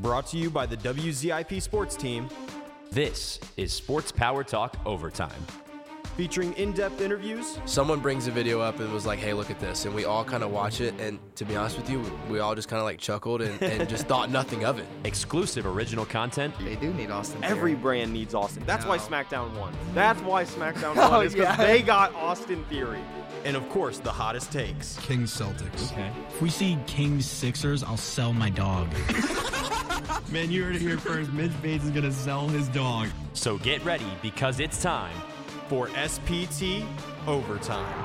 Brought to you by the WZIP Sports Team, This is Sports Power Talk Overtime. featuring in depth interviews, Someone brings a video up and was like, "Hey, look at this," and we all kind of watch it. And to be honest with you, we all just kind of like chuckled and, and just thought nothing of it. Exclusive original content. They do need Austin. Theory. every brand needs Austin. That's why SmackDown won. That's why SmackDown Oh, won, is because yeah. they got Austin Theory. And of course, the hottest takes. Kings Celtics. Okay. If we see Kings Sixers, I'll sell my dog. Man, you heard it here first. Mitch Bates is gonna sell his dog. So get ready because it's time. for SPT Overtime.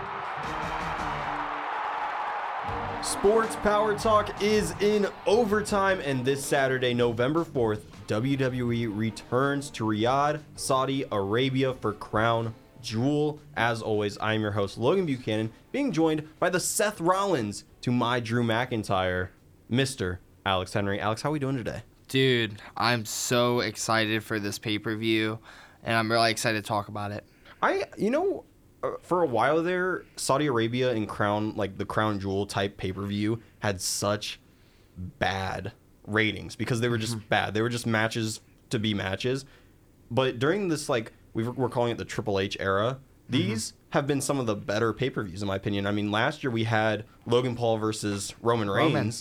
Sports Power Talk is in overtime, and this Saturday, November 4th, WWE returns to Riyadh, Saudi Arabia for Crown Jewel. As always, I'm your host, Logan Buchanan, being joined by the Seth Rollins to my Drew McIntyre, Mr. Alex Henry. Alex, how are we doing today? Dude, I'm so excited for this pay per view, and I'm really excited to talk about it. I, you know, uh, for a while there, Saudi Arabia and Crown, like the Crown Jewel type pay per view, had such bad ratings because they were just bad. They were just matches to be matches. But during this, like, we were, we're calling it the Triple H era, these have been some of the better pay per views, in my opinion. I mean, last year we had Logan Paul versus Roman Roman.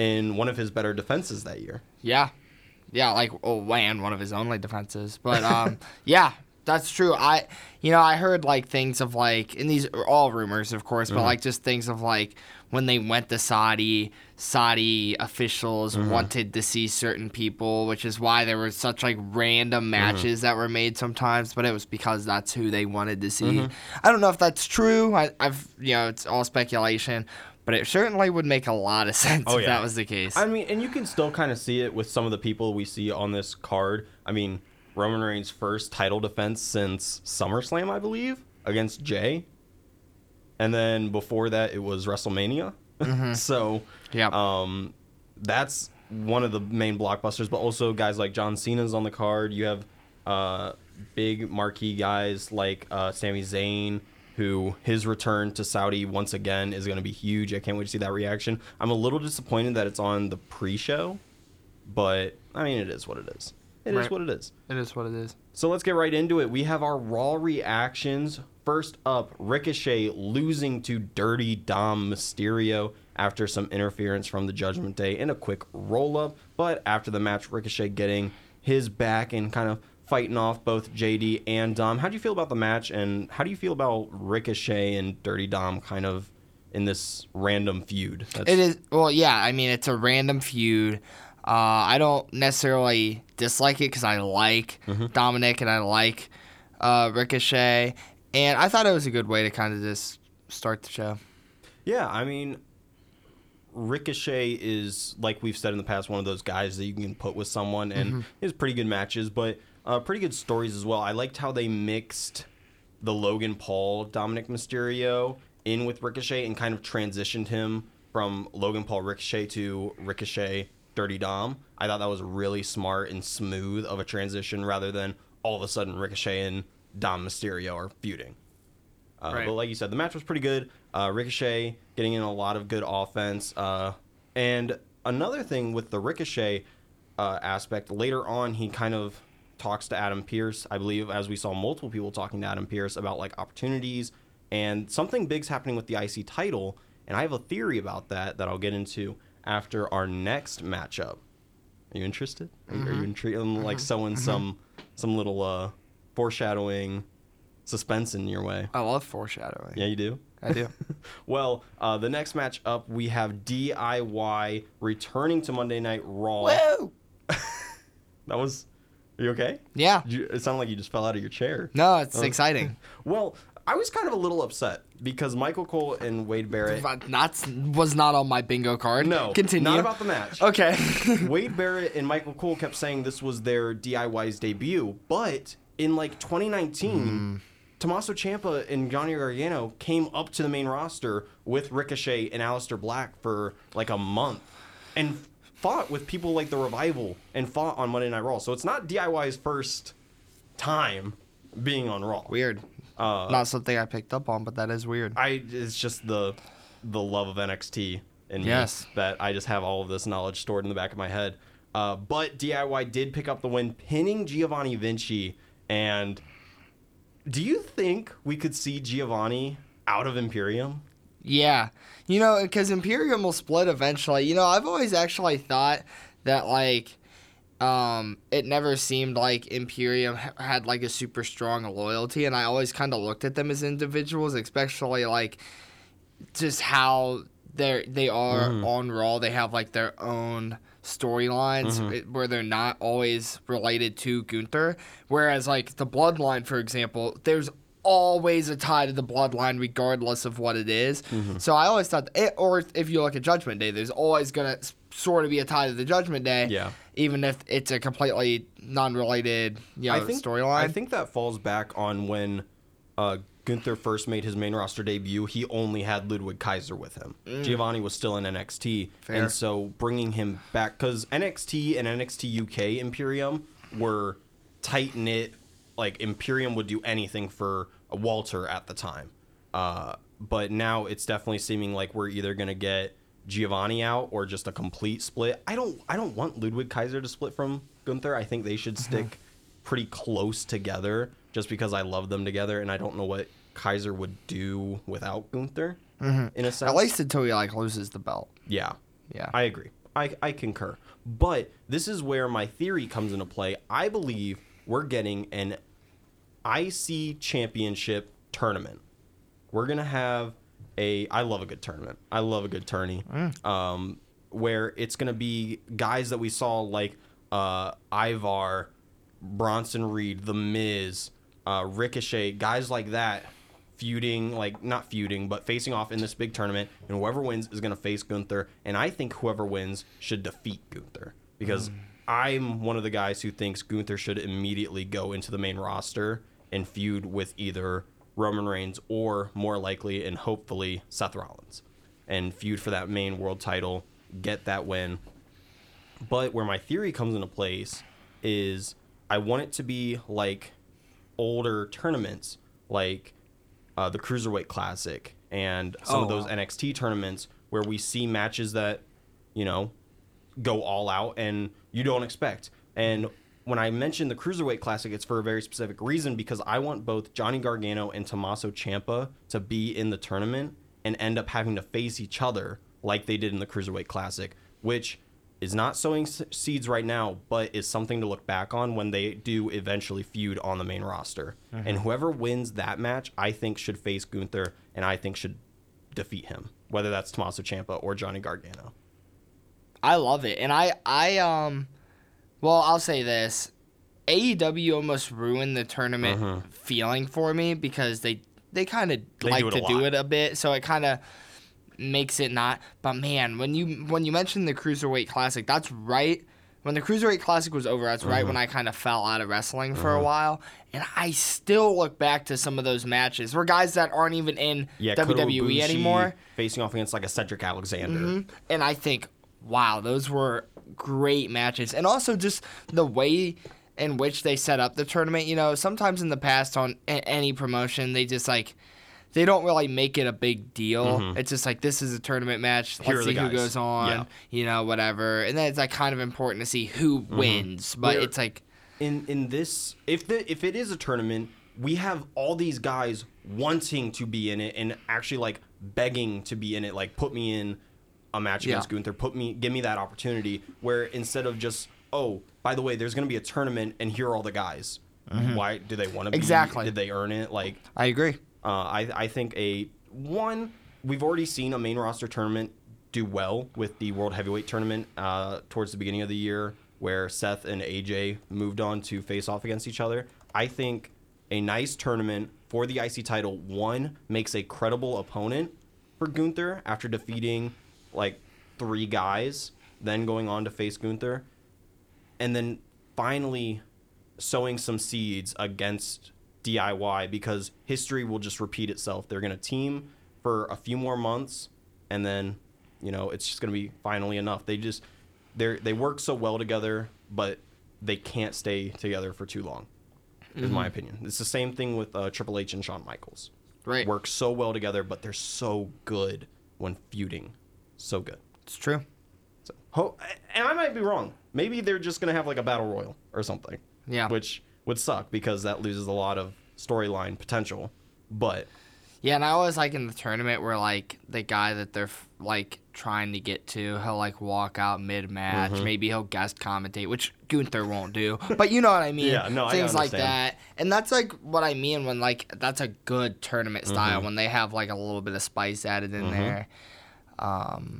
In one of his better defenses that year. Yeah, yeah, like oh man, one of his only defenses. But um, yeah, that's true. I, you know, I heard like things of like, and these are all rumors, of course, but mm-hmm. like just things of like when they went to Saudi, Saudi officials mm-hmm. wanted to see certain people, which is why there were such like random mm-hmm. matches that were made sometimes. But it was because that's who they wanted to see. I don't know if that's true. I, I've, you know, it's all speculation. But it certainly would make a lot of sense Oh, if yeah. that was the case. I mean, and you can still kind of see it with some of the people we see on this card. I mean, Roman Reigns' first title defense since SummerSlam, I believe, against Jey. And then before that, it was WrestleMania. so, Yeah. um, that's one of the main blockbusters. But also, guys like John Cena's on the card. You have uh, big marquee guys like uh, Sami Zayn, who his return to Saudi once again is going to be huge. I can't wait to see that reaction. I'm a little disappointed that it's on the pre-show, but I mean, it is what it is. It is Right. what it is. It is what it is. So let's get right into it. We have our Raw reactions. First up, Ricochet losing to Dirty Dom Mysterio after some interference from the Judgment Day in a quick roll up. But after the match, Ricochet getting his back and kind of fighting off both JD and Dom. How do you feel about the match, and how do you feel about Ricochet and Dirty Dom kind of in this random feud? That's- It is well, yeah. I mean, it's a random feud. Uh, I don't necessarily dislike it because I like Dominic and I like uh, Ricochet, and I thought it was a good way to kind of just start the show. Yeah, I mean, Ricochet is like we've said in the past, one of those guys that you can put with someone, and Mm-hmm. he has pretty good matches, but uh, pretty good stories as well. I liked how they mixed the Logan Paul Dominic Mysterio in with Ricochet and kind of transitioned him from Logan Paul Ricochet to Ricochet Dirty Dom. I thought that was really smart and smooth of a transition rather than all of a sudden Ricochet and Dom Mysterio are feuding. Uh, Right. But like you said, the match was pretty good. Uh, Ricochet getting in a lot of good offense. Uh, and another thing with the Ricochet uh, aspect, later on, he kind of talks to Adam Pearce, I believe, as we saw multiple people talking to Adam Pearce about like opportunities. And something big's happening with the IC title. And I have a theory about that that I'll get into after our next matchup. Are you interested? Are, you- are you intrigued? I'm like sowing some some little uh, foreshadowing suspense in your way. I love foreshadowing. Yeah, you do. I do. Well, uh, the next match up, we have DIY returning to Monday Night Raw. Woo! That was. Are you okay? Yeah. You, it sounded like you just fell out of your chair. No, it's exciting. Well, I was kind of a little upset because Michael Cole and Wade Barrett. That's was not on my bingo card. No, continue. Not about the match. Okay. Wade Barrett and Michael Cole kept saying this was their DIY's debut, but in like 2019, hmm. Tommaso Ciampa and Johnny Gargano came up to the main roster with Ricochet and Aleister Black for like a month and fought with people like the Revival and fought on Monday Night Raw. So it's not DIY's first time being on Raw. weird. Uh, not something I picked up on, but that is weird. I it's just the the love of NXT in Yes. me that I just have all of this knowledge stored in the back of my head. Uh, but DIY did pick up the win, pinning Giovanni Vinci. And do you think we could see Giovanni out of Imperium? Yeah. You know, because Imperium will split eventually. You know, I've always actually thought that, like, um, it never seemed like Imperium ha- had, like, a super strong loyalty. And I always kind of looked at them as individuals, especially, like, just how they're, they are on Raw. They have, like, their own storylines it- where they're not always related to Gunther. Whereas, like, the Bloodline, for example, there's always a tie to the bloodline regardless of what it is. So I always thought, it, or if you look at Judgment Day, there's always going to sort of be a tie to the Judgment Day. Yeah. Even if it's a completely non-related, you know, I think storyline. I think that falls back on when uh, Gunther first made his main roster debut. He only had Ludwig Kaiser with him. Giovanni was still in NXT, Fair. and so bringing him back because NXT and NXT UK Imperium were tight knit. Like Imperium would do anything for Walter at the time, uh, but now it's definitely seeming like we're either gonna get Giovanni out or just a complete split. I don't I don't want Ludwig Kaiser to split from Gunther. I think they should stick pretty close together just because I love them together and I don't know what Kaiser would do without Gunther in a sense. At least until he like loses the belt. Yeah. Yeah. I agree. I, I concur. But this is where my theory comes into play. I believe we're getting an IC championship tournament. We're gonna have a I love a good tournament. I love a good tourney. Um, where it's gonna be guys that we saw like uh, Ivar, Bronson Reed, The Miz, uh, Ricochet, guys like that feuding, like not feuding, but facing off in this big tournament, and whoever wins is gonna face Gunther. And I think whoever wins should defeat Gunther because I'm one of the guys who thinks Gunther should immediately go into the main roster and feud with either Roman Reigns or more likely and hopefully Seth Rollins and feud for that main world title, get that win. But where my theory comes into place is I want it to be like older tournaments, like uh, the Cruiserweight Classic and some Oh, of those wow. NXT tournaments where we see matches that, you know, go all out and you don't expect. And when I mentioned the Cruiserweight Classic, it's for a very specific reason because I want both Johnny Gargano and Tommaso Ciampa to be in the tournament and end up having to face each other like they did in the Cruiserweight Classic, which is not sowing s- seeds right now, but is something to look back on when they do eventually feud on the main roster. And whoever wins that match, I think should face Gunther, and I think should defeat him, whether that's Tommaso Ciampa or Johnny Gargano. I love it, and I I um, well I'll say this, AEW almost ruined the tournament feeling for me because they they kind of Mm-hmm. Like do to a do it a bit, so it kind of makes it not. But man, when you when you mentioned the cruiserweight classic, that's right. When the cruiserweight classic was over, that's Mm-hmm. right when I kind of fell out of wrestling for a while, and I still look back to some of those matches where guys that aren't even in Yeah, WWE anymore facing off against like a Cedric Alexander. Mm-hmm. and I think, wow, those were great matches, and also just the way in which they set up the tournament. You know, sometimes in the past on a- any promotion, they just like they don't really make it a big deal. It's just like this is a tournament match. Mm-hmm. Let's are the see who goes on. Yeah. You know, whatever, and then it's like kind of important to see who wins. But Where- it's like. In in this, if the if it is a tournament, we have all these guys wanting to be in it and actually like begging to be in it. Like put me in a match Yeah. against Gunther. Put me, give me that opportunity. Where instead of just oh, by the way, there's going to be a tournament and here are all the guys. Why do they want to be? Exactly. Did they earn it? Like I agree. Uh, I I think a one we've already seen a main roster tournament do well with the World Heavyweight Tournament uh, towards the beginning of the year, where Seth and AJ moved on to face off against each other. I think a nice tournament for the IC title one makes a credible opponent for Gunther after defeating like three guys, then going on to face Gunther, and then finally sowing some seeds against DIY because history will just repeat itself. They're going to team for a few more months and then, you know, it's just going to be finally enough. They just they they work so well together, but they can't stay together for too long. Is my opinion. It's the same thing with uh, Triple H and Shawn Michaels. Right. Work so well together, but they're so good when feuding. So good. It's true. So Ho- and I might be wrong. Maybe they're just gonna have like a battle royal or something. Yeah. Which would suck because that loses a lot of storyline potential. But Yeah, and I always like in the tournament where like the guy that they're like trying to get to, he'll like walk out mid match. Mm-hmm. Maybe he'll guest commentate, which Gunther won't do. But you know what I mean? Yeah, no, I things like that. And that's like what I mean when like that's a good tournament Mm-hmm. style when they have like a little bit of spice added in there.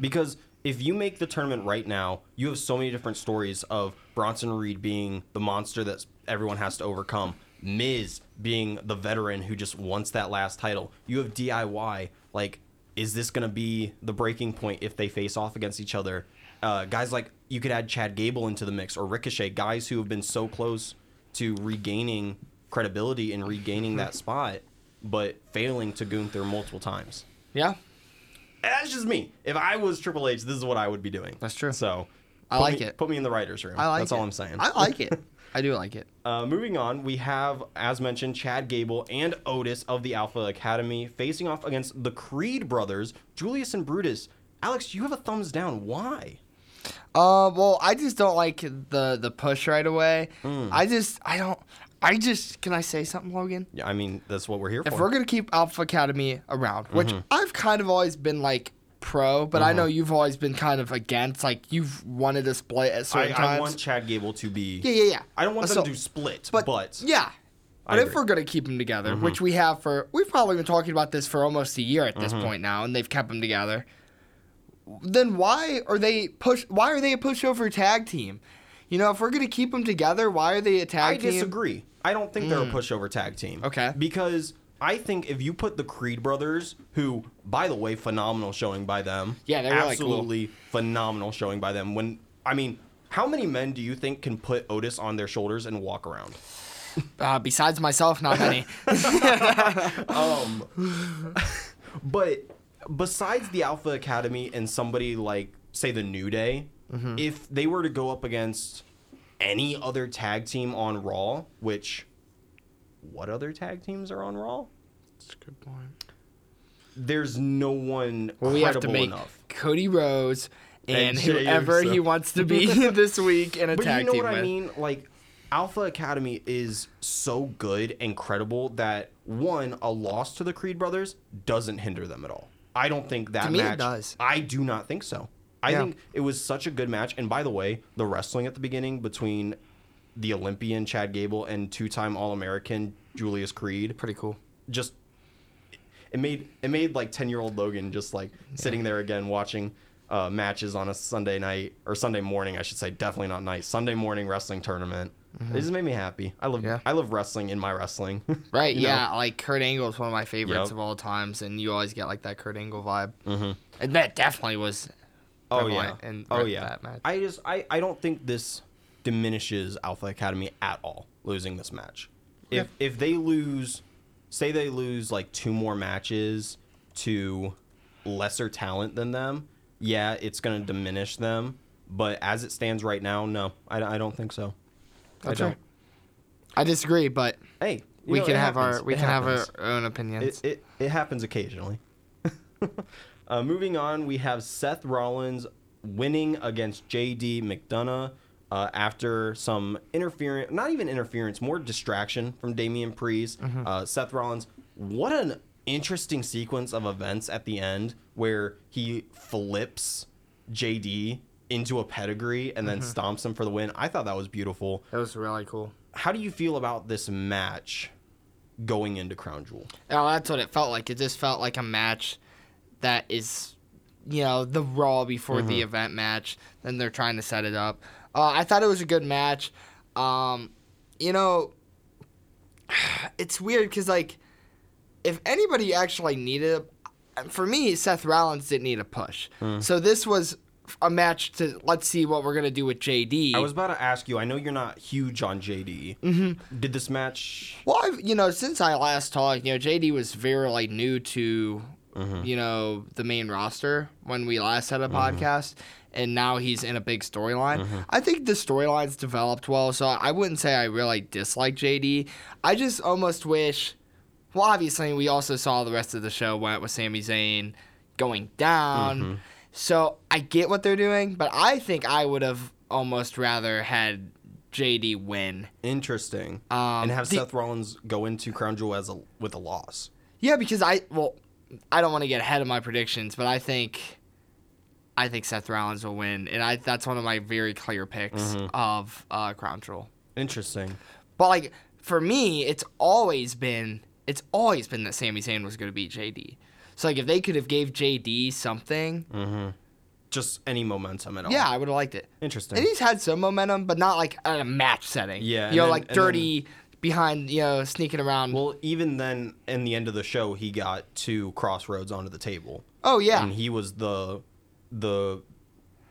Because if you make the tournament right now, you have so many different stories of Bronson Reed being the monster that everyone has to overcome, Miz being the veteran who just wants that last title. You have DIY. Like, is this going to be the breaking point if they face off against each other? Uh, guys like you could add Chad Gable into the mix or Ricochet, guys who have been so close to regaining credibility and regaining that spot, but failing to Gunther multiple times. Yeah. That's just me. If I was Triple H, this is what I would be doing. That's true. So I like me- it. Put me in the writers' room. I like That's it. all I'm saying. I like it. I do like it. Uh, moving on, we have, as mentioned, Chad Gable and Otis of the Alpha Academy facing off against the Creed brothers, Julius and Brutus. Alex, you have a thumbs down. Why? Uh, well, I just don't like the the push right away. Hmm. I just I don't. I just can I say something, Logan? Yeah, I mean, that's what we're here If for. If we're gonna keep Alpha Academy around, which Mm-hmm. I've kind of always been like pro, but I know you've always been kind of against. Like you've wanted to split at certain I times. I want Chad Gable to be. yeah, yeah, yeah. I don't want So- them to split, but, but, yeah. I But if agree. Mm-hmm. we're gonna keep them together, which we have for, we've probably been talking about this for almost a year at this Mm-hmm. point now, and they've kept them together. Then why are they push? Why are they a pushover tag team? You know, if we're gonna keep them together, why are they a tag I team? I disagree. I don't think they're a pushover tag team. Okay. Because I think if you put the Creed brothers, who, by the way, phenomenal showing by them. Yeah, they're really cool. absolutely phenomenal showing by them. When I mean, how many men do you think can put Otis on their shoulders and walk around? Uh, besides myself, not many. But besides the Alpha Academy and somebody like, say, the New Day, Mm-hmm. if they were to go up against any other tag team on Raw, which what other tag teams are on Raw? That's a good point. There's no one Well, we have to make enough. Cody Rhodes and, And whoever he wants to be this week in a But tag you know team what I mean? Like Alpha Academy is so good and credible that one, a loss to the Creed brothers doesn't hinder them at all. I don't think that To me, it match. does. I do not think so. I Yeah. think it was such a good match. And by the way, the wrestling at the beginning between the Olympian Chad Gable and two-time All-American Julius Creed, Pretty cool. just it made it made like 10 year old logan just like sitting there again watching uh, matches on a sunday night or sunday morning i should say definitely not night sunday morning wrestling tournament it just made me happy i love Mm-hmm. Yeah. i love wrestling in my wrestling Right, You know? yeah, like Kurt Angle is one of my favorites Yep. of all times, and you always get like that Kurt Angle vibe. Mm-hmm. And that definitely was. Oh yeah. in oh that yeah. Match. i just I, I don't think this diminishes alpha academy at all losing this match. If if they lose say they lose like two more matches to lesser talent than them yeah it's going to diminish them. But as it stands right now no i, I don't think so. I don't. I disagree, but hey we know, can have happens. our we It can have our own opinions. It, it, it happens occasionally. uh, moving on, we have Seth Rollins winning against JD McDonagh uh, after some interference, not even interference, more distraction from Damian Priest. Mm-hmm. Uh, Seth Rollins, what an interesting sequence of events at the end where he flips JD into a pedigree and then Mm-hmm. stomps him for the win. I thought that was beautiful. that was really cool. How do you feel about this match going into Crown Jewel? Oh, that's what it felt like. It just felt like a match that is, you know, the Raw before Mm-hmm. the event match. Then they're trying to set it up. Uh, I thought it was a good match. Um, you know, it's weird because like, if anybody actually needed, for me, Seth Rollins didn't need a push. Hmm. So this was a match to let's see what we're gonna do with JD. I was about to ask you. I know you're not huge on JD. Mm-hmm. Did this match? Well, I've, you know, since I last talked, you know, JD was very like new to, Mm-hmm. you know, the main roster when we last had a podcast, and now he's in a big storyline. Mm-hmm. I think the storyline's developed well, so I wouldn't say I really dislike JD. I just almost wish. Well, obviously, we also saw the rest of the show went with Sami Zayn going down. Mm-hmm. So I get what they're doing, but I think I would have almost rather had JD win. Interesting. Um, and have the- Seth Rollins go into Crown Jewel as a with a loss. Yeah, because I well, I don't want to get ahead of my predictions, but I think I think Seth Rollins will win, and I that's one of my very clear picks Mm-hmm. of uh, Crown Jewel. Interesting. But like for me, it's always been it's always been that Sami Zayn was going to beat JD. So like if they could have gave JD something, Just any momentum at all. yeah, I would have liked it. Interesting. And he's had some momentum, but not like at a match setting. Yeah, you know, then- like dirty behind, you know, sneaking around. Well, even then, in the end of the show, he got two crossroads onto the table. oh yeah, and he was the the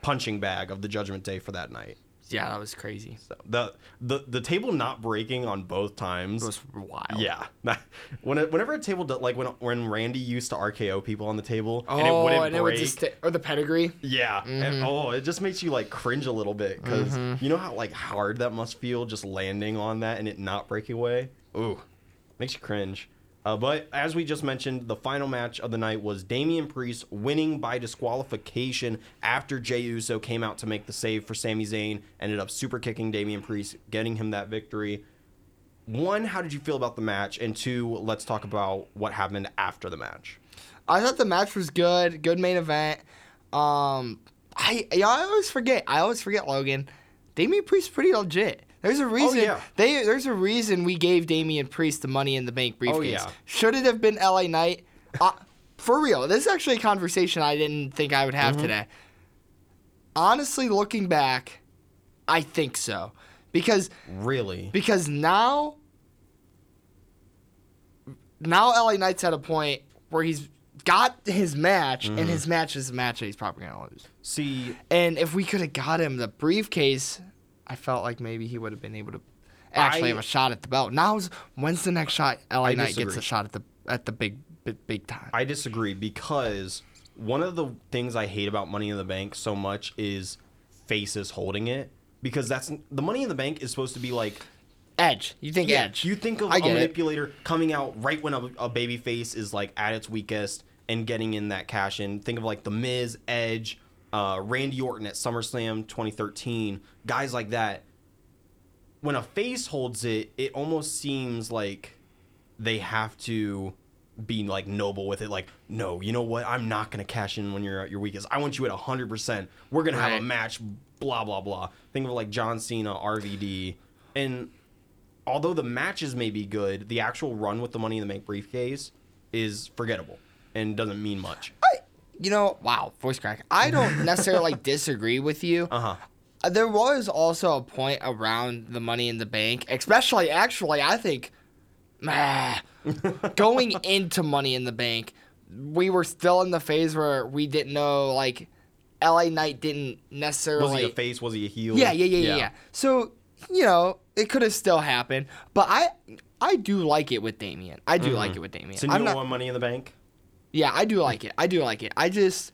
punching bag of the Judgment Day for that night. Yeah, that was crazy. So the the the table not breaking on both times It was wild. Yeah, when it, whenever a table like when when Randy used to RKO people on the table Oh, and it wouldn't and it break. would just or the pedigree. yeah, Mm-hmm. and, oh, it just makes you like cringe a little bit because you know how like hard that must feel just landing on that and it not breaking away. Ooh, makes you cringe. Uh, but as we just mentioned, the final match of the night was Damian Priest winning by disqualification after Jey Uso came out to make the save for Sami Zayn. Ended up super kicking Damian Priest, getting him that victory. One, how did you feel about the match? And two, let's talk about what happened after the match. I thought the match was good. Good main event. Um, I I always forget. I always forget Logan. Damian Priest's pretty legit. There's a reason. yeah. They there's a reason we gave Damian Priest the Money in the Bank briefcase. yeah. Should it have been LA Knight? Uh, for real, this is actually a conversation I didn't think I would have today. Honestly, looking back, I think so because Really? because now now LA Knight's at a point where he's got his match and his match is a match that he's probably gonna lose. See, And if we could have got him the briefcase, I felt like maybe he would have been able to actually I- have a shot at the belt. Now when's the next shot LA I Knight gets a shot at the at the big big, big time? I disagree because one of the things I hate about Money in the Bank so much is faces holding it because that's the Money in the Bank is supposed to be like Edge. You think Edge? You think of a get it. manipulator coming out right when a, a baby face is like at its weakest and getting in that cash in. Think of like the Miz, Edge, uh, Randy Orton at SummerSlam 2013, guys like that. When a face holds it, it almost seems like they have to be like noble with it. Like, no, you know what? I'm not gonna cash in when you're at your weakest. I want you at 100. percent We're gonna have a match. Blah blah blah. Think of like John Cena, RVD, and although the matches may be good, the actual run with the Money in the Bank briefcase is forgettable and doesn't mean much. You know, wow, voice crack. I don't necessarily like disagree with you. Uh-huh. Uh, There was also a point around the money in the bank, especially actually, I think, ah, going into money in the bank, we were still in the phase where we didn't know, like, LA Knight didn't necessarily. Was he a face? Was he a heel? Yeah, yeah, yeah, yeah, yeah. So, you know, it could have still happened, but I. I do like it with Damian. I do like it with Damian. So don't not, want Money in the Bank? Yeah, I do like it. I do like it. I just,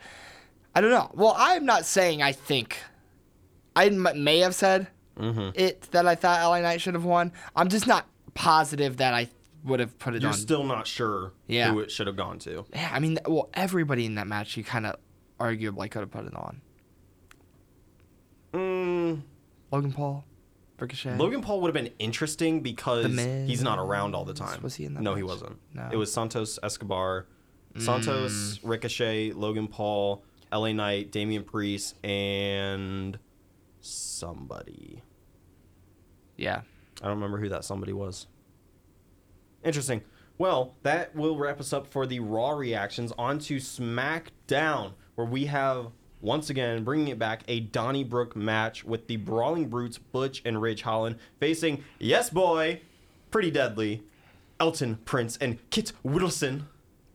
I don't know. Well, I'm not saying I think. I m- may have said Mm-hmm. it that I thought LA Knight should have won. I'm just not positive that I would have put it You're on. still not sure Yeah. who it should have gone to. yeah, I mean, well, everybody in that match, you kind of arguably could have put it on. Mm, Logan Paul, Ricochet. Logan Paul would have been interesting because he's not around all the time. Was he in that No, he wasn't. No. It was Santos Escobar, Santos, mm. Ricochet, Logan Paul, LA Knight, Damian Priest, and somebody. Yeah. I don't remember who that somebody was. Interesting. Well, that will wrap us up for the Raw reactions. On to SmackDown, where we have, once again, bringing it back, a Donnybrook match with the Brawling Brutes, Butch and Ridge Holland, facing, yes, boy, pretty deadly, Elton Prince and Kit Wilson.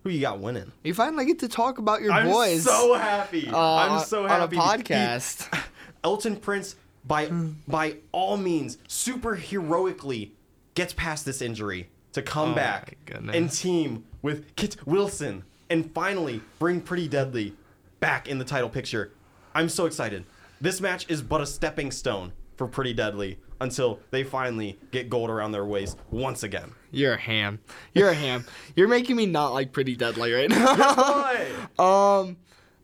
Who you got winning? You finally get to talk about your boys. I'm boys so happy. uh, I'm so happy. on a He- podcast. Elton Prince, by by all means, super heroically gets past this injury to come Oh back and team with Kit Wilson and finally bring Pretty Deadly back in the title picture. I'm so excited. This match is but a stepping stone for Pretty Deadly until they finally get gold around their waist once again. You're a ham. You're a ham. You're making me not like Pretty Deadly right now. Um,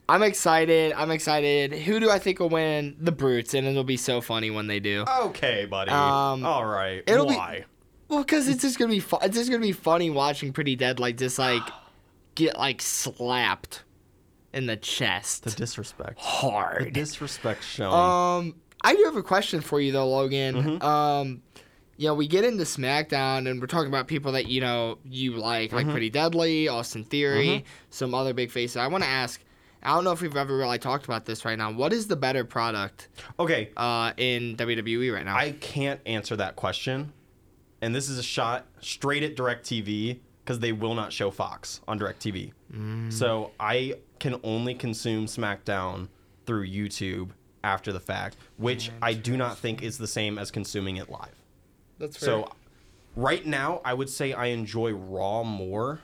I'm excited. I'm excited. Who do I think will win? The Brutes, and it'll be so funny when they do. Okay, buddy. Um, All right. it'll be- Why? Well, because it's just gonna be it's just gonna be funny watching Pretty Dead like just like get like slapped in the chest the disrespect. Hard. The disrespect shown. Um, I do have a question for you though, Logan. Mm-hmm. Um, you know, we get into SmackDown and we're talking about people that you know you like, Mm-hmm. like Pretty Deadly, Austin Theory, some other big faces. I want to ask. I don't know if we've ever really talked about this right now. What is the better product okay. uh, in WWE right now? I can't answer that question. And this is a shot straight at DirecTV because they will not show Fox on DirecTV. Mm. So I can only consume SmackDown through YouTube after the fact, which I do not think is the same as consuming it live. That's So right now, I would say I enjoy Raw more,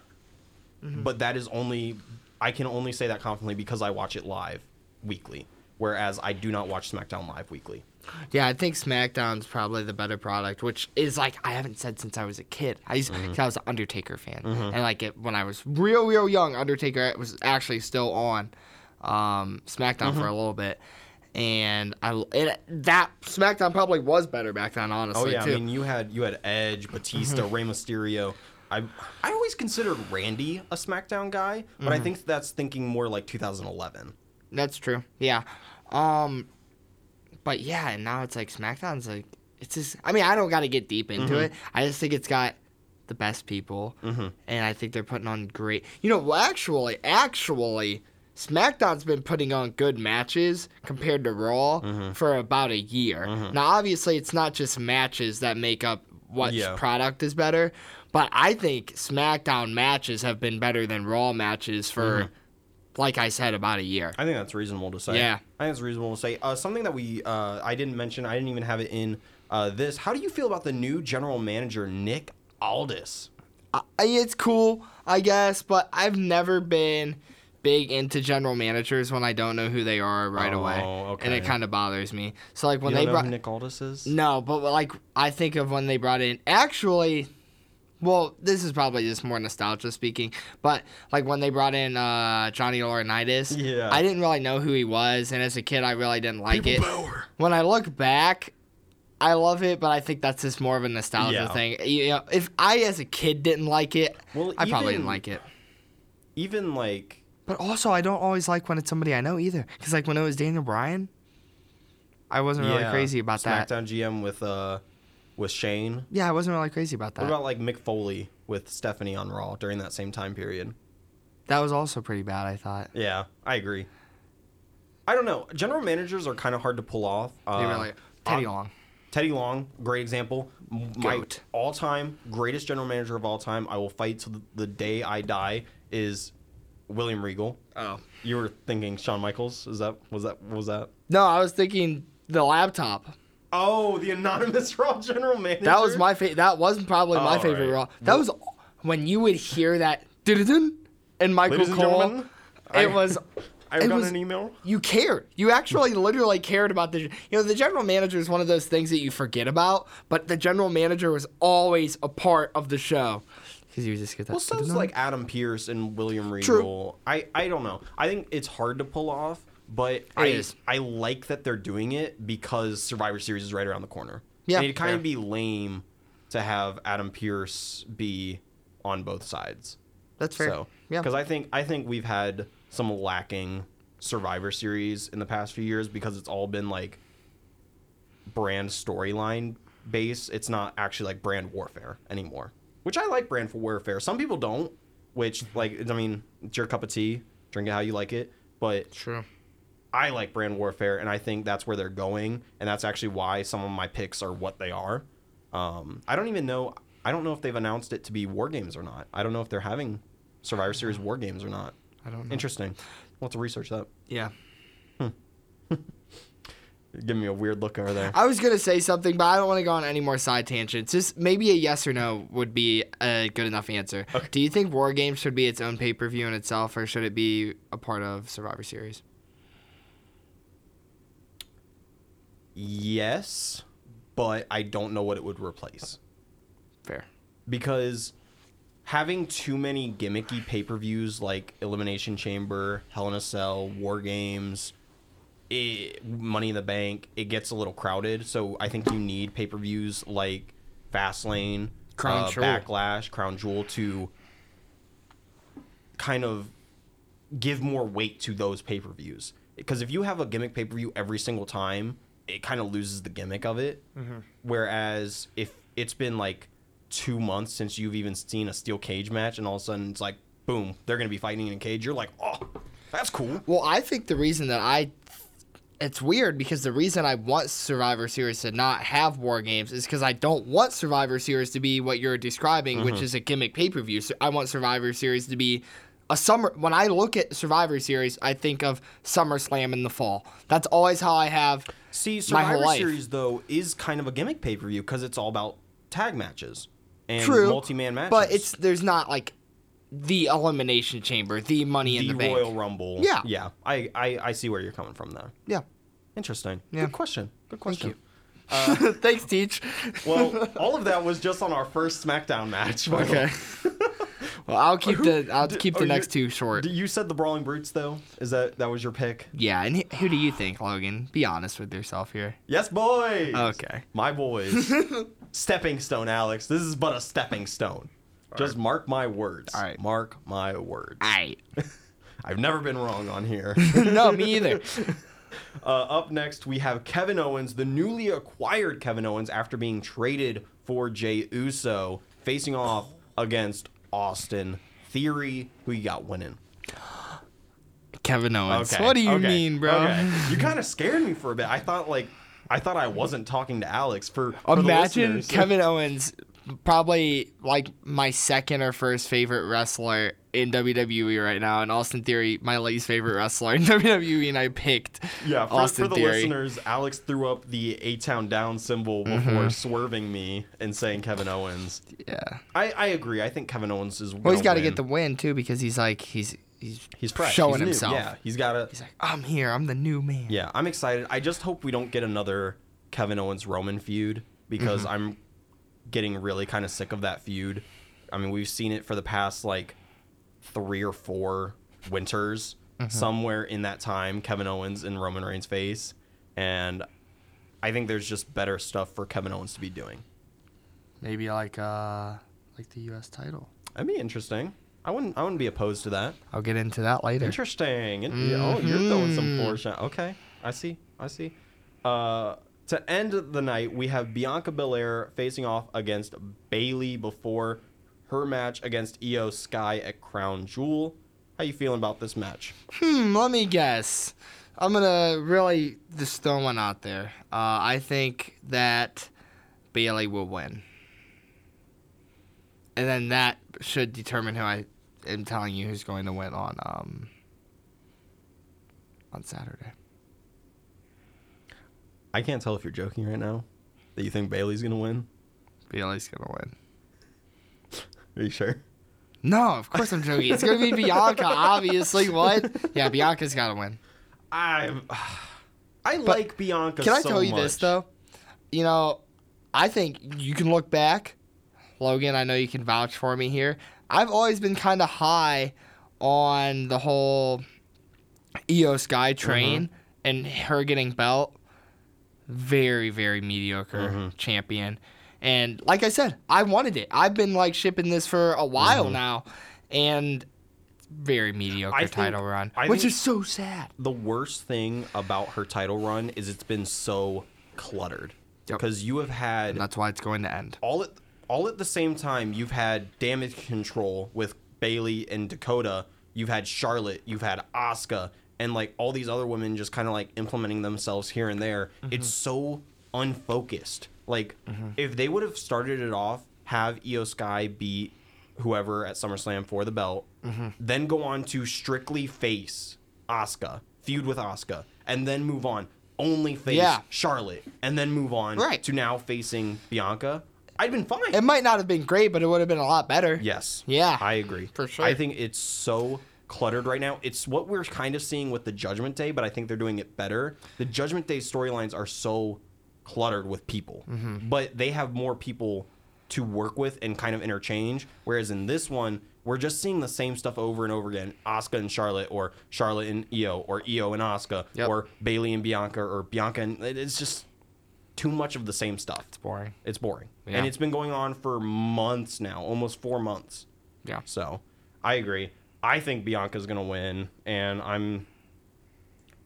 Mm-hmm. but that is only I can only say that confidently because I watch it live weekly, whereas I do not watch SmackDown live weekly. Yeah, I think SmackDown's probably the better product, which is like I haven't said since I was a kid. I used, Mm-hmm. 'cause I was an Undertaker fan, and like it, when I was real, real young, Undertaker was actually still on um, SmackDown Mm-hmm. for a little bit, and I it, that SmackDown probably was better back then, honestly. Oh honestly. yeah, too. I mean you had you had Edge, Batista, Mm-hmm. Rey Mysterio. I I always considered Randy a SmackDown guy, but Mm-hmm. I think that's thinking more like 2011. That's true. Yeah. Um but yeah, and now it's like SmackDown's like it's just I mean, I don't got to get deep into Mm-hmm. it. I just think it's got the best people. Mm-hmm. And I think they're putting on great. You know, well, actually actually SmackDown's been putting on good matches compared to Raw Mm-hmm. for about a year. Now, obviously, it's not just matches that make up what Yeah. product is better, but I think SmackDown matches have been better than Raw matches for, like I said, about a year. I think that's reasonable to say. Yeah. I think it's reasonable to say. Uh, something that we uh, I didn't mention, I didn't even have it in uh, this. How do you feel about the new general manager Nick Aldis? It's cool, I guess, but I've never been big into general managers when I don't know who they are right Oh, away, and it kind of bothers me. So like when they brought Nick Aldis is? no, but like I think of when they brought in actually. Well, this is probably just more nostalgia speaking, but like when they brought in uh, Johnny Laurinaitis, Yeah. I didn't really know who he was, and as a kid, I really didn't like it. When I look back, I love it, but I think that's just more of a nostalgia Yeah. thing. You know, if I as a kid didn't like it, Well, I probably didn't like it. Even like But also, I don't always like when it's somebody I know either. Because like when it was Daniel Bryan, I wasn't really yeah, crazy about that. SmackDown GM with uh with Shane. Yeah, I wasn't really crazy about that. What about like Mick Foley with Stephanie on Raw during that same time period? that was also pretty bad. I thought. Yeah, I agree. I don't know. General managers are kind of hard to pull off. Uh, They really Teddy Long. Teddy Long, great example. My Goat. all-time greatest general manager of all time. I will fight to the day I die. Is William Regal. Oh You were thinking Shawn Michaels? Is that was that was that? no, I was thinking the laptop. Oh, the anonymous Raw general manager. That was my favorite. That was probably my All favorite right. Raw. That was when you would hear that dun and Michael Ladies and Cole. gentlemen, I- It was I've it got was- an email. you cared. You actually literally cared about the you know the general manager is one of those things that you forget about, but the general manager was always a part of the show because you just get that. Well, so's like Adam Pearce and William Regal. True. I I don't know. I think it's hard to pull off, but I is. I like that they're doing it because Survivor Series is right around the corner. Yeah, and it'd kind fair. of be lame to have Adam Pearce be on both sides. that's fair. So, yeah, because I think I think we've had some lacking Survivor Series in the past few years because it's all been like brand storyline base. It's not actually like brand warfare anymore, which I like brand warfare. Some people don't, which like I mean, it's your cup of tea. Drink it how you like it, but true. I like brand warfare, and I think that's where they're going, and that's actually why some of my picks are what they are. Um, I don't even know. I don't know if they've announced it to be war games or not. I don't know if they're having Survivor Series war games or not. I don't know. Interesting. We'll have to research that. Yeah. Give me a weird look over there. I was gonna say something, but I don't want to go on any more side tangents. Just maybe a yes or no would be a good enough answer. Okay. Do you think War Games should be its own pay per view in itself, or should it be a part of Survivor Series? Yes, but I don't know what it would replace Fair. because having too many gimmicky pay per views like Elimination Chamber, Hell in a Cell, War Games, it, Money in the Bank, it gets a little crowded. So I think you need pay per views like Fastlane, Crown uh, Jewel. Backlash, Crown Jewel to kind of give more weight to those pay per views. Because if you have a gimmick pay per view every single time, it kind of loses the gimmick of it. Whereas if it's been like two months since you've even seen a steel cage match, and all of a sudden it's like, boom, they're gonna be fighting in a cage, you're like, oh, that's cool. Well, I think the reason that I it's weird because the reason I want Survivor Series to not have war games is because I don't want Survivor Series to be what you're describing, which mm-hmm. is a gimmick pay per view. So I want Survivor Series to be a summer. When I look at Survivor Series, I think of SummerSlam in the fall. That's always how I have. See, My whole Survivor. Series though is kind of a gimmick pay per view because it's all about tag matches and multi man matches. but it's there's not like the Elimination Chamber, the Money in the the Bank. Royal Rumble. Yeah. yeah. I, I I see where you're coming from there. Yeah. Interesting. Yeah. Good question. Good question. you. Thanks, Teach. Well, all of that was just on our first SmackDown match. Okay. well, I'll keep the I'll keep oh, the you- next two short. You said the Brawling Brutes though. Is that that was your pick? Yeah, and who do you think, Logan? Be honest with yourself here. Yes, boys. Okay. My boys. stepping stone, Alex. This is but a stepping stone. Just mark my words. All right. Mark my words. Aight. I've never been wrong on here. no, me either. Uh, up next, we have Kevin Owens, the newly acquired Kevin Owens after being traded for Jey Uso, facing off against Austin Theory, who you got winning. Kevin Owens. What do you okay, mean, bro? okay. You kind of scared me for a bit. I thought like, I thought I wasn't talking to Alex for, for Imagine. Kevin Owens, probably like my second or first favorite wrestler in WWE right now, and Austin Theory, my least favorite wrestler in WWE, and I picked Yeah, for, Austin for the Theory. listeners, Alex threw up the A Town Down symbol before Mm-hmm. swerving me and saying Kevin Owens. Yeah. I, I agree. I think Kevin Owens is. Well, he's got to get the win too because he's like he's he's He's fresh. showing he's new. himself. Yeah, he's got to. He's like, I'm here. I'm the new man. Yeah, I'm excited. I just hope we don't get another Kevin Owens Roman feud because Mm-hmm. I'm getting really kind of sick of that feud. I mean, we've seen it for the past like three or four winters. Mm-hmm. Somewhere in that time, Kevin Owens and Roman Reigns face, and I think there's just better stuff for Kevin Owens to be doing. Maybe like uh like the U.S. title. That'd be interesting. I wouldn't. I wouldn't be opposed to that. I'll get into that later. Interesting. Yeah, Oh, you're throwing some Mm-hmm. Okay, I see. I see. Uh, to end the night, we have Bianca Belair facing off against Bayley before her match against Iyo Sky at Crown Jewel. How you feeling about this match? Hmm, let me guess. I'm gonna really just throw one out there. Uh, I think that Bayley will win, and then that should determine who I am telling you who's going to win on um on Saturday. I can't tell if you're joking right now. That you think Bayley's gonna win? Bayley's gonna win. Are you sure? No, of course I'm joking. It's gonna be Bianca, obviously. What? Yeah, Bianca's gotta win. I I like Bianca. Can I so tell you this though? You know, I think you can look back, Logan. I know you can vouch for me here. I've always been kind of high on the whole Iyo Sky train Mm-hmm. and her getting belt. Very, very mediocre Mm-hmm. champion. And like I said, I wanted it. I've been like shipping this for a while now, and very mediocre Mm-hmm. Think- title run, I which is so sad. the worst thing about her title run is it's been so cluttered Yep. because you have had And that's why it's going to end. all at all at the same time you've had damage control with Bayley and Dakota you've had Charlotte you've had Asuka and like all these other women just kind of like implementing themselves here and there it's mm-hmm. so unfocused like mm-hmm. if they would have started it off have Iyo Sky beat whoever at SummerSlam for the belt mm-hmm. then go on to strictly face Asuka feud with Asuka and then move on only face Yeah. Charlotte and then move on Right. to now facing Bianca, I'd been fine. It might not have been great, but it would have been a lot better. yes. Yeah. I agree. For sure. I think it's so cluttered right now. It's what we're kind of seeing with the Judgment Day, but I think they're doing it better. The Judgment Day storylines are so cluttered with people, Mm-hmm. but they have more people to work with and kind of interchange. Whereas in this one, we're just seeing the same stuff over and over again. Asuka and Charlotte, or Charlotte and Iyo, or Iyo and Asuka, Yep. or Bayley and Bianca, or Bianca and it's just too much of the same stuff. It's boring. It's boring, Yeah. and it's been going on for months now, almost four months. Yeah. So I agree. I think Bianca's gonna win, and I'm.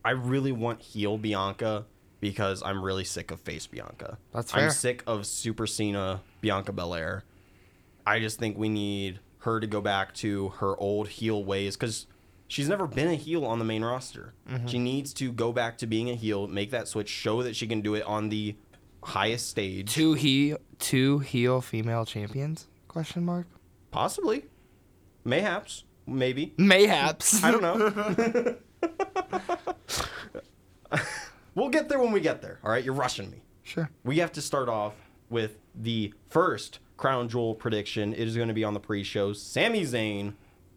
I really want heel Bianca because I'm really sick of face Bianca. That's fair. I'm sick of Super Cena Bianca Belair. I just think we need her to go back to her old heel ways because she's never been a heel on the main roster. Mm-hmm. She needs to go back to being a heel, make that switch, show that she can do it on the highest stage. Two heel, two heel female champions? Question mark. Possibly, mayhaps, maybe. Mayhaps. I don't know. we'll get there when we get there. All right, you're rushing me. Sure. We have to start off with the first crown jewel prediction. It is going to be on the pre-show: Sami Zayn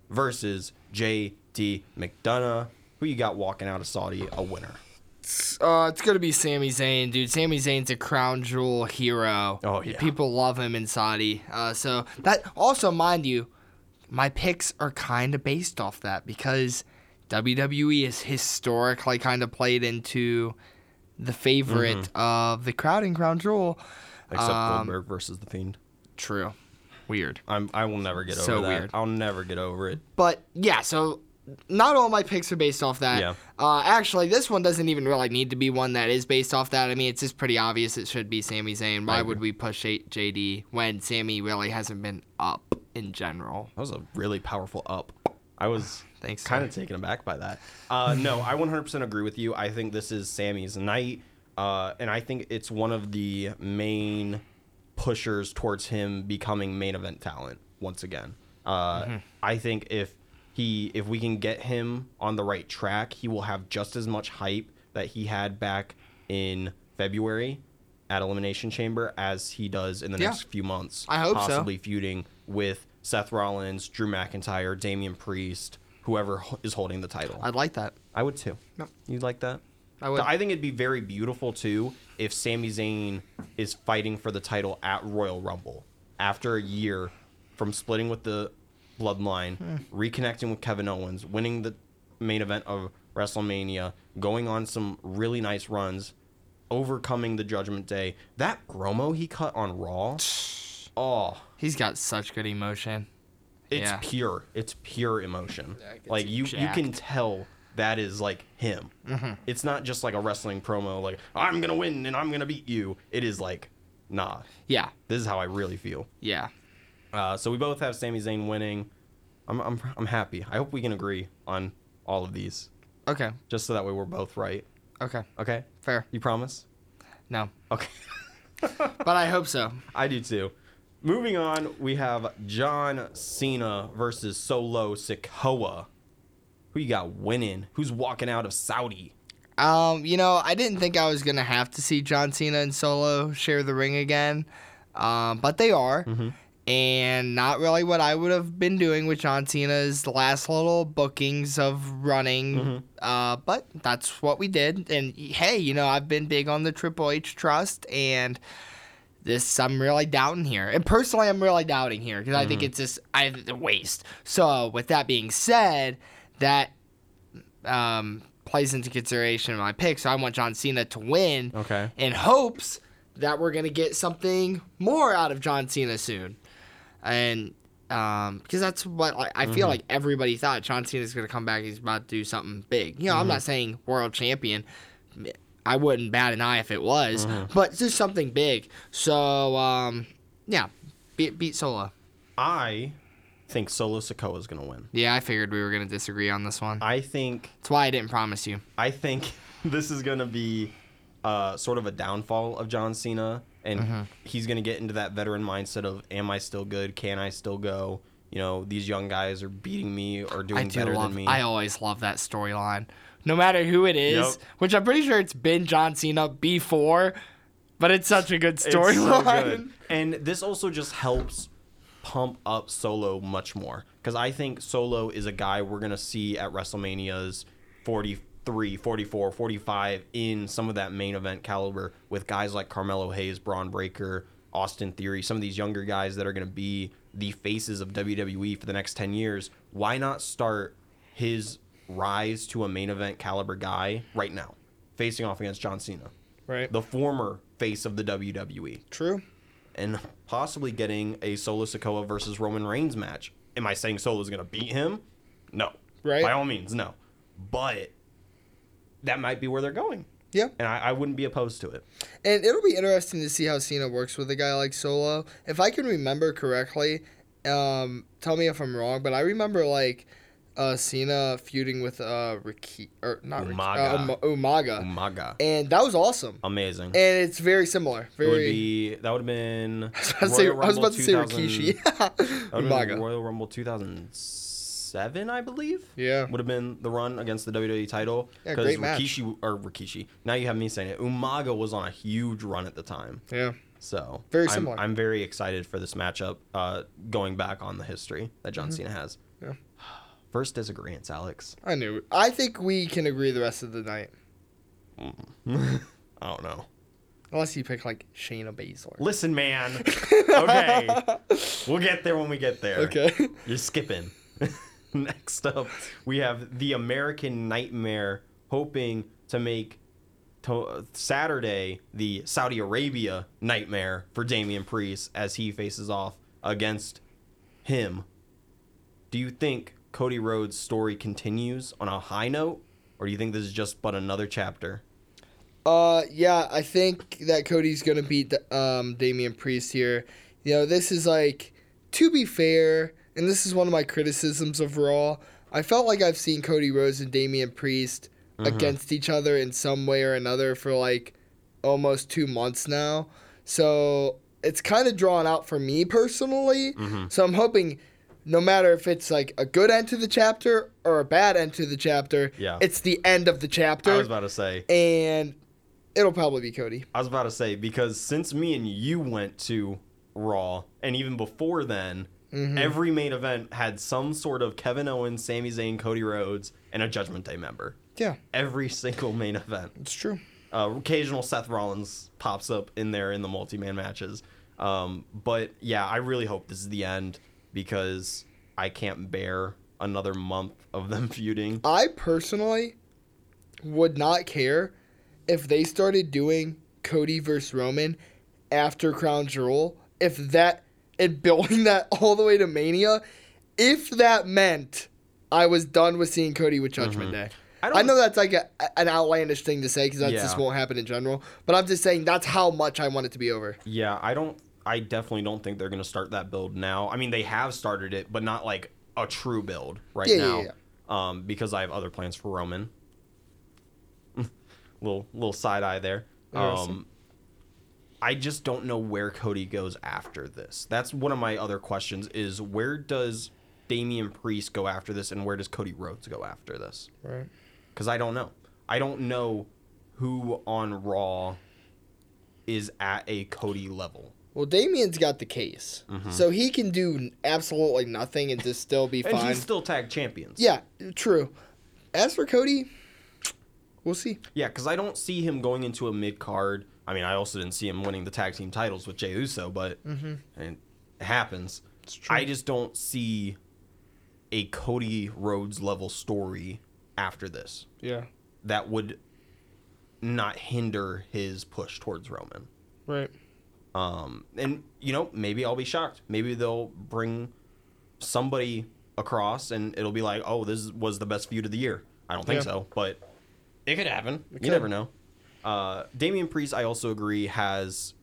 versus J.D. McDonagh. Who you got walking out of Saudi a winner? Uh, it's gonna be Sami Zayn, dude. Sami Zayn's a crown jewel hero. Oh, yeah. People love him in Saudi. Uh, so that also, mind you, my picks are kind of based off that because WWE is historically kind of played into the favorite Mm-hmm. of the crowd in crown jewel. Except Um, Goldberg versus the Fiend. True. Weird. I'm. I will never get over So that. weird. I'll never get over it. But yeah, so not all my picks are based off that. Yeah. Uh, actually, this one doesn't even really need to be one that is based off that. I mean, it's just pretty obvious it should be Sami Zayn. Why would we push JD when Sami really hasn't been up in general? That was a really powerful up. I was Thanks, kind of taken aback by that. Uh, no, I 100% agree with you. I think this is Sami's night, uh, and I think it's one of the main pushers towards him becoming main event talent once again. Uh, Mm-hmm. I think if he if we can get him on the right track, he will have just as much hype that he had back in February at Elimination Chamber as he does in the Yeah. next few months. I hope so. possibly feuding with Seth Rollins, Drew McIntyre, Damian Priest, whoever is holding the title. I'd like that. I would too. Yep. You'd like that? I would. I think it'd be very beautiful too if Sami Zayn is fighting for the title at Royal Rumble after a year from splitting with the Bloodline, Hmm. reconnecting with Kevin Owens, winning the main event of WrestleMania, going on some really nice runs, overcoming the Judgment Day. That promo he cut on Raw, oh, He's got such good emotion. it's Yeah. pure. It's pure emotion. Like you, you can tell that is like him. Mm-hmm. It's not just like a wrestling promo. Like I'm gonna win and I'm gonna beat you. It is like, nah. Yeah. This is how I really feel. Yeah. Uh, so we both have Sami Zayn winning. I'm, I'm, I'm happy. I hope we can agree on all of these, Okay. just so that way we're both right. Okay. Okay. Fair. You promise? No. Okay. But I hope so. I do too. Moving on, we have John Cena versus Solo Sikoa. Who you got winning? Who's walking out of Saudi? Um, you know, I didn't think I was gonna have to see John Cena and Solo share the ring again, um, but they are, and not really what I would have been doing with John Cena's last little bookings of running. Uh, but that's what we did, and hey, you know, I've been big on the Triple H trust, and this I'm really doubting here, and personally, I'm really doubting here because I think it's just I the waste. So, with that being said, that um, plays into consideration my pick. So I want John Cena to win Okay. in hopes that we're gonna get something more out of John Cena soon, and um, because that's what I, I feel like everybody thought John Cena's gonna come back. He's about to do something big. You know, I'm not saying world champion. I wouldn't bat an eye if it was, but it's just something big. So um, yeah, beat beat Solo. I think Solo Sikoa is gonna win. Yeah, I figured we were gonna disagree on this one. I think That's why I didn't promise you. I think this is gonna be uh, sort of a downfall of John Cena, and Mm-hmm. he's gonna get into that veteran mindset of, "Am I still good? Can I still go?" You know, these young guys are beating me or doing do better love. than me. I always love that storyline, no matter who it is. Yep. Which I'm pretty sure it's been John Cena before, but it's such a good It's so storyline. And this also just helps pump up Solo much more because I think Solo is a guy we're going to see at WrestleMania's 43, 44, 45 in some of that main event caliber with guys like Carmelo Hayes, Bron Breakker, Austin Theory, some of these younger guys that are going to be the faces of WWE for the next 10 years, why not start his rise to a main event caliber guy right now, facing off against John Cena, Right. the former face of the WWE, True. and possibly getting a Solo Sikoa versus Roman Reigns match. Am I saying Solo's going to beat him? No. Right. By all means, no. But that might be where they're going. Yeah. And I, I wouldn't be opposed to it. And it'll be interesting to see how Cena works with a guy like Solo. If I can remember correctly, um, tell me if I'm wrong, but I remember like uh, Cena feuding with uh, Riki or not Riki, Umaga. uh, Uma- Umaga, Umaga. and that was awesome. Amazing. And it's very similar. it Very. would be that would have been I was about to say, I was about to say Rikishi. that would've been Umaga. Royal Rumble 2007, I believe. Yeah. Would have been the run against the WWE title. Yeah, great match. Rikishi or Rikishi. Now you have me saying it. Umaga was on a huge run at the time. Yeah. So Very I'm- similar. I'm, very excited for this matchup. Uh, going back on the history that John Cena has. First disagreements, Alex. I knew. I think we can agree the rest of the night, mm. I don't know. unless you pick like Shayna Baszler. Listen, man. Okay. we'll get there when we get there. Okay. You're skipping. Next up, we have the American Nightmare hoping to make to- Saturday the Saudi Arabia Nightmare for Damian Priest as he faces off against him. Do you think Cody Rhodes' story continues on a high note, or do you think this is just but another chapter? Uh, yeah, I think that Cody's gonna beat the, um Damian Priest here. You know, this is like, to be fair, and this is one of my criticisms of Raw. I felt like I've seen Cody Rhodes and Damian Priest against each other in some way or another for like almost two months now. So it's kind of drawn out for me personally. So I'm hoping. No matter if it's like a good end to the chapter or a bad end to the chapter, Yeah. it's the end of the chapter I was about to say. and it'll probably be Cody. I was about to say because since me and you went to Raw, and even before then, Mm-hmm. every main event had some sort of Kevin Owens, Sami Zayn, Cody Rhodes, and a Judgment Day member. Yeah, Every single main event. it's true. Uh, occasional Seth Rollins pops up in there in the multi-man matches. Um, but yeah, I really hope this is the end because I can't bear another month of them feuding. I personally would not care if they started doing Cody versus Roman after Crown Jewel. If that and building that all the way to Mania, if that meant I was done with seeing Cody with Judgment mm-hmm. Day. I I, know that's like a, an outlandish thing to say because that just won't happen in general. But I'm just saying that's how much I want it to be over. Yeah, I don't. I definitely don't think they're going to start that build now. I mean, they have started it, but not like a true build right Yeah, yeah, now. yeah. Um, because I have other plans for Roman. little little side eye there. Um, I just don't know where Cody goes after this. That's one of my other questions: is where does Damian Priest go after this, and where does Cody Rhodes go after this? Right. because I don't know. I don't know who on Raw is at a Cody level. Well, Damian's got the case, so he can do absolutely nothing and just still be Mm-hmm. And fine. he's still tag champions. yeah, true. As for Cody, we'll see. Yeah, because I don't see him going into a mid card. I mean, I also didn't see him winning the tag team titles with Jey Uso, but and it happens. true. I just don't see a Cody Rhodes level story after this Yeah. that would not hinder his push towards Roman. Right. Um, and you know, maybe I'll be shocked. Maybe they'll bring somebody across, and it'll be like, "Oh, this was the best feud of the year." I don't think Yeah. so, but it could happen. It you could. never know. Uh, Damian Priest, I also agree, has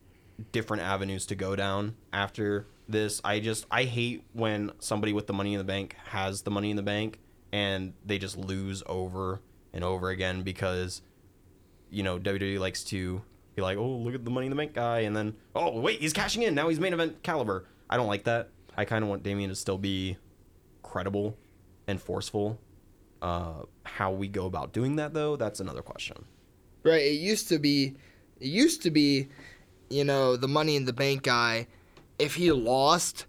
different avenues to go down after this. I just I hate when somebody with the money in the bank has the money in the bank and they just lose over and over again because you know WWE likes to be like, oh look at the money in the bank guy, and then oh wait he's cashing in now he's main event caliber. I don't like that. I kind of want Damian to still be credible and forceful. Uh, how we go about doing that though, that's another question. Right. It used to be, it used to be, you know, the Money in the Bank guy. If he lost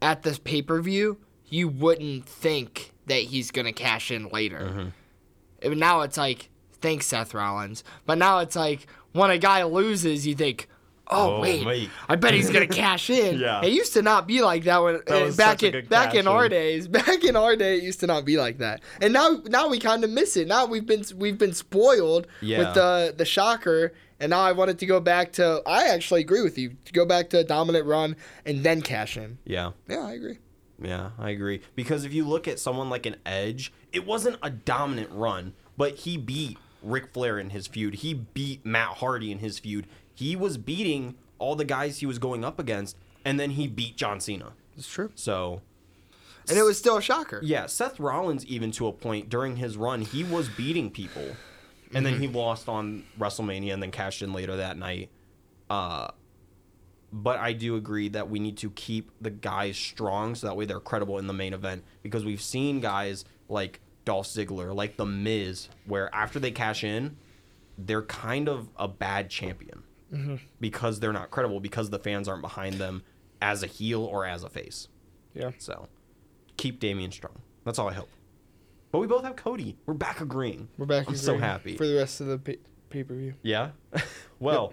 at this pay per view, you wouldn't think that he's gonna cash in later. And now it's like, thanks Seth Rollins. But now it's like when a guy loses, you think, oh, Oh, wait. I bet he's gonna cash in. Yeah. It used to not be like that when That eh, was back in back in our in. days. Back in our day, it used to not be like that. And now now we kind of miss it. Now we've been we've been spoiled Yeah. with the the shocker. And now I wanted to go back to. I actually agree with you. To go back to a dominant run and then cash in. Yeah. Yeah, I agree. Yeah, I agree. Because if you look at someone like an Edge, it wasn't a dominant run, but he beat Ric Flair in his feud. He beat Matt Hardy in his feud. He was beating all the guys he was going up against, and then he beat John Cena. It's true. So, And it was still a shocker. yeah, Seth Rollins, even to a point during his run, he was beating people. And then he lost on WrestleMania and then cashed in later that night. Uh, but I do agree that we need to keep the guys strong so that way they're credible in the main event because we've seen guys like Dolph Ziggler, like The Miz, where after they cash in, they're kind of a bad champion mm-hmm. because they're not credible because the fans aren't behind them as a heel or as a face. Yeah. So keep Damian strong. That's all I hope. But we both have Cody. We're back agreeing. We're back. I'm so happy. for the rest of the pay per view. Yeah. well,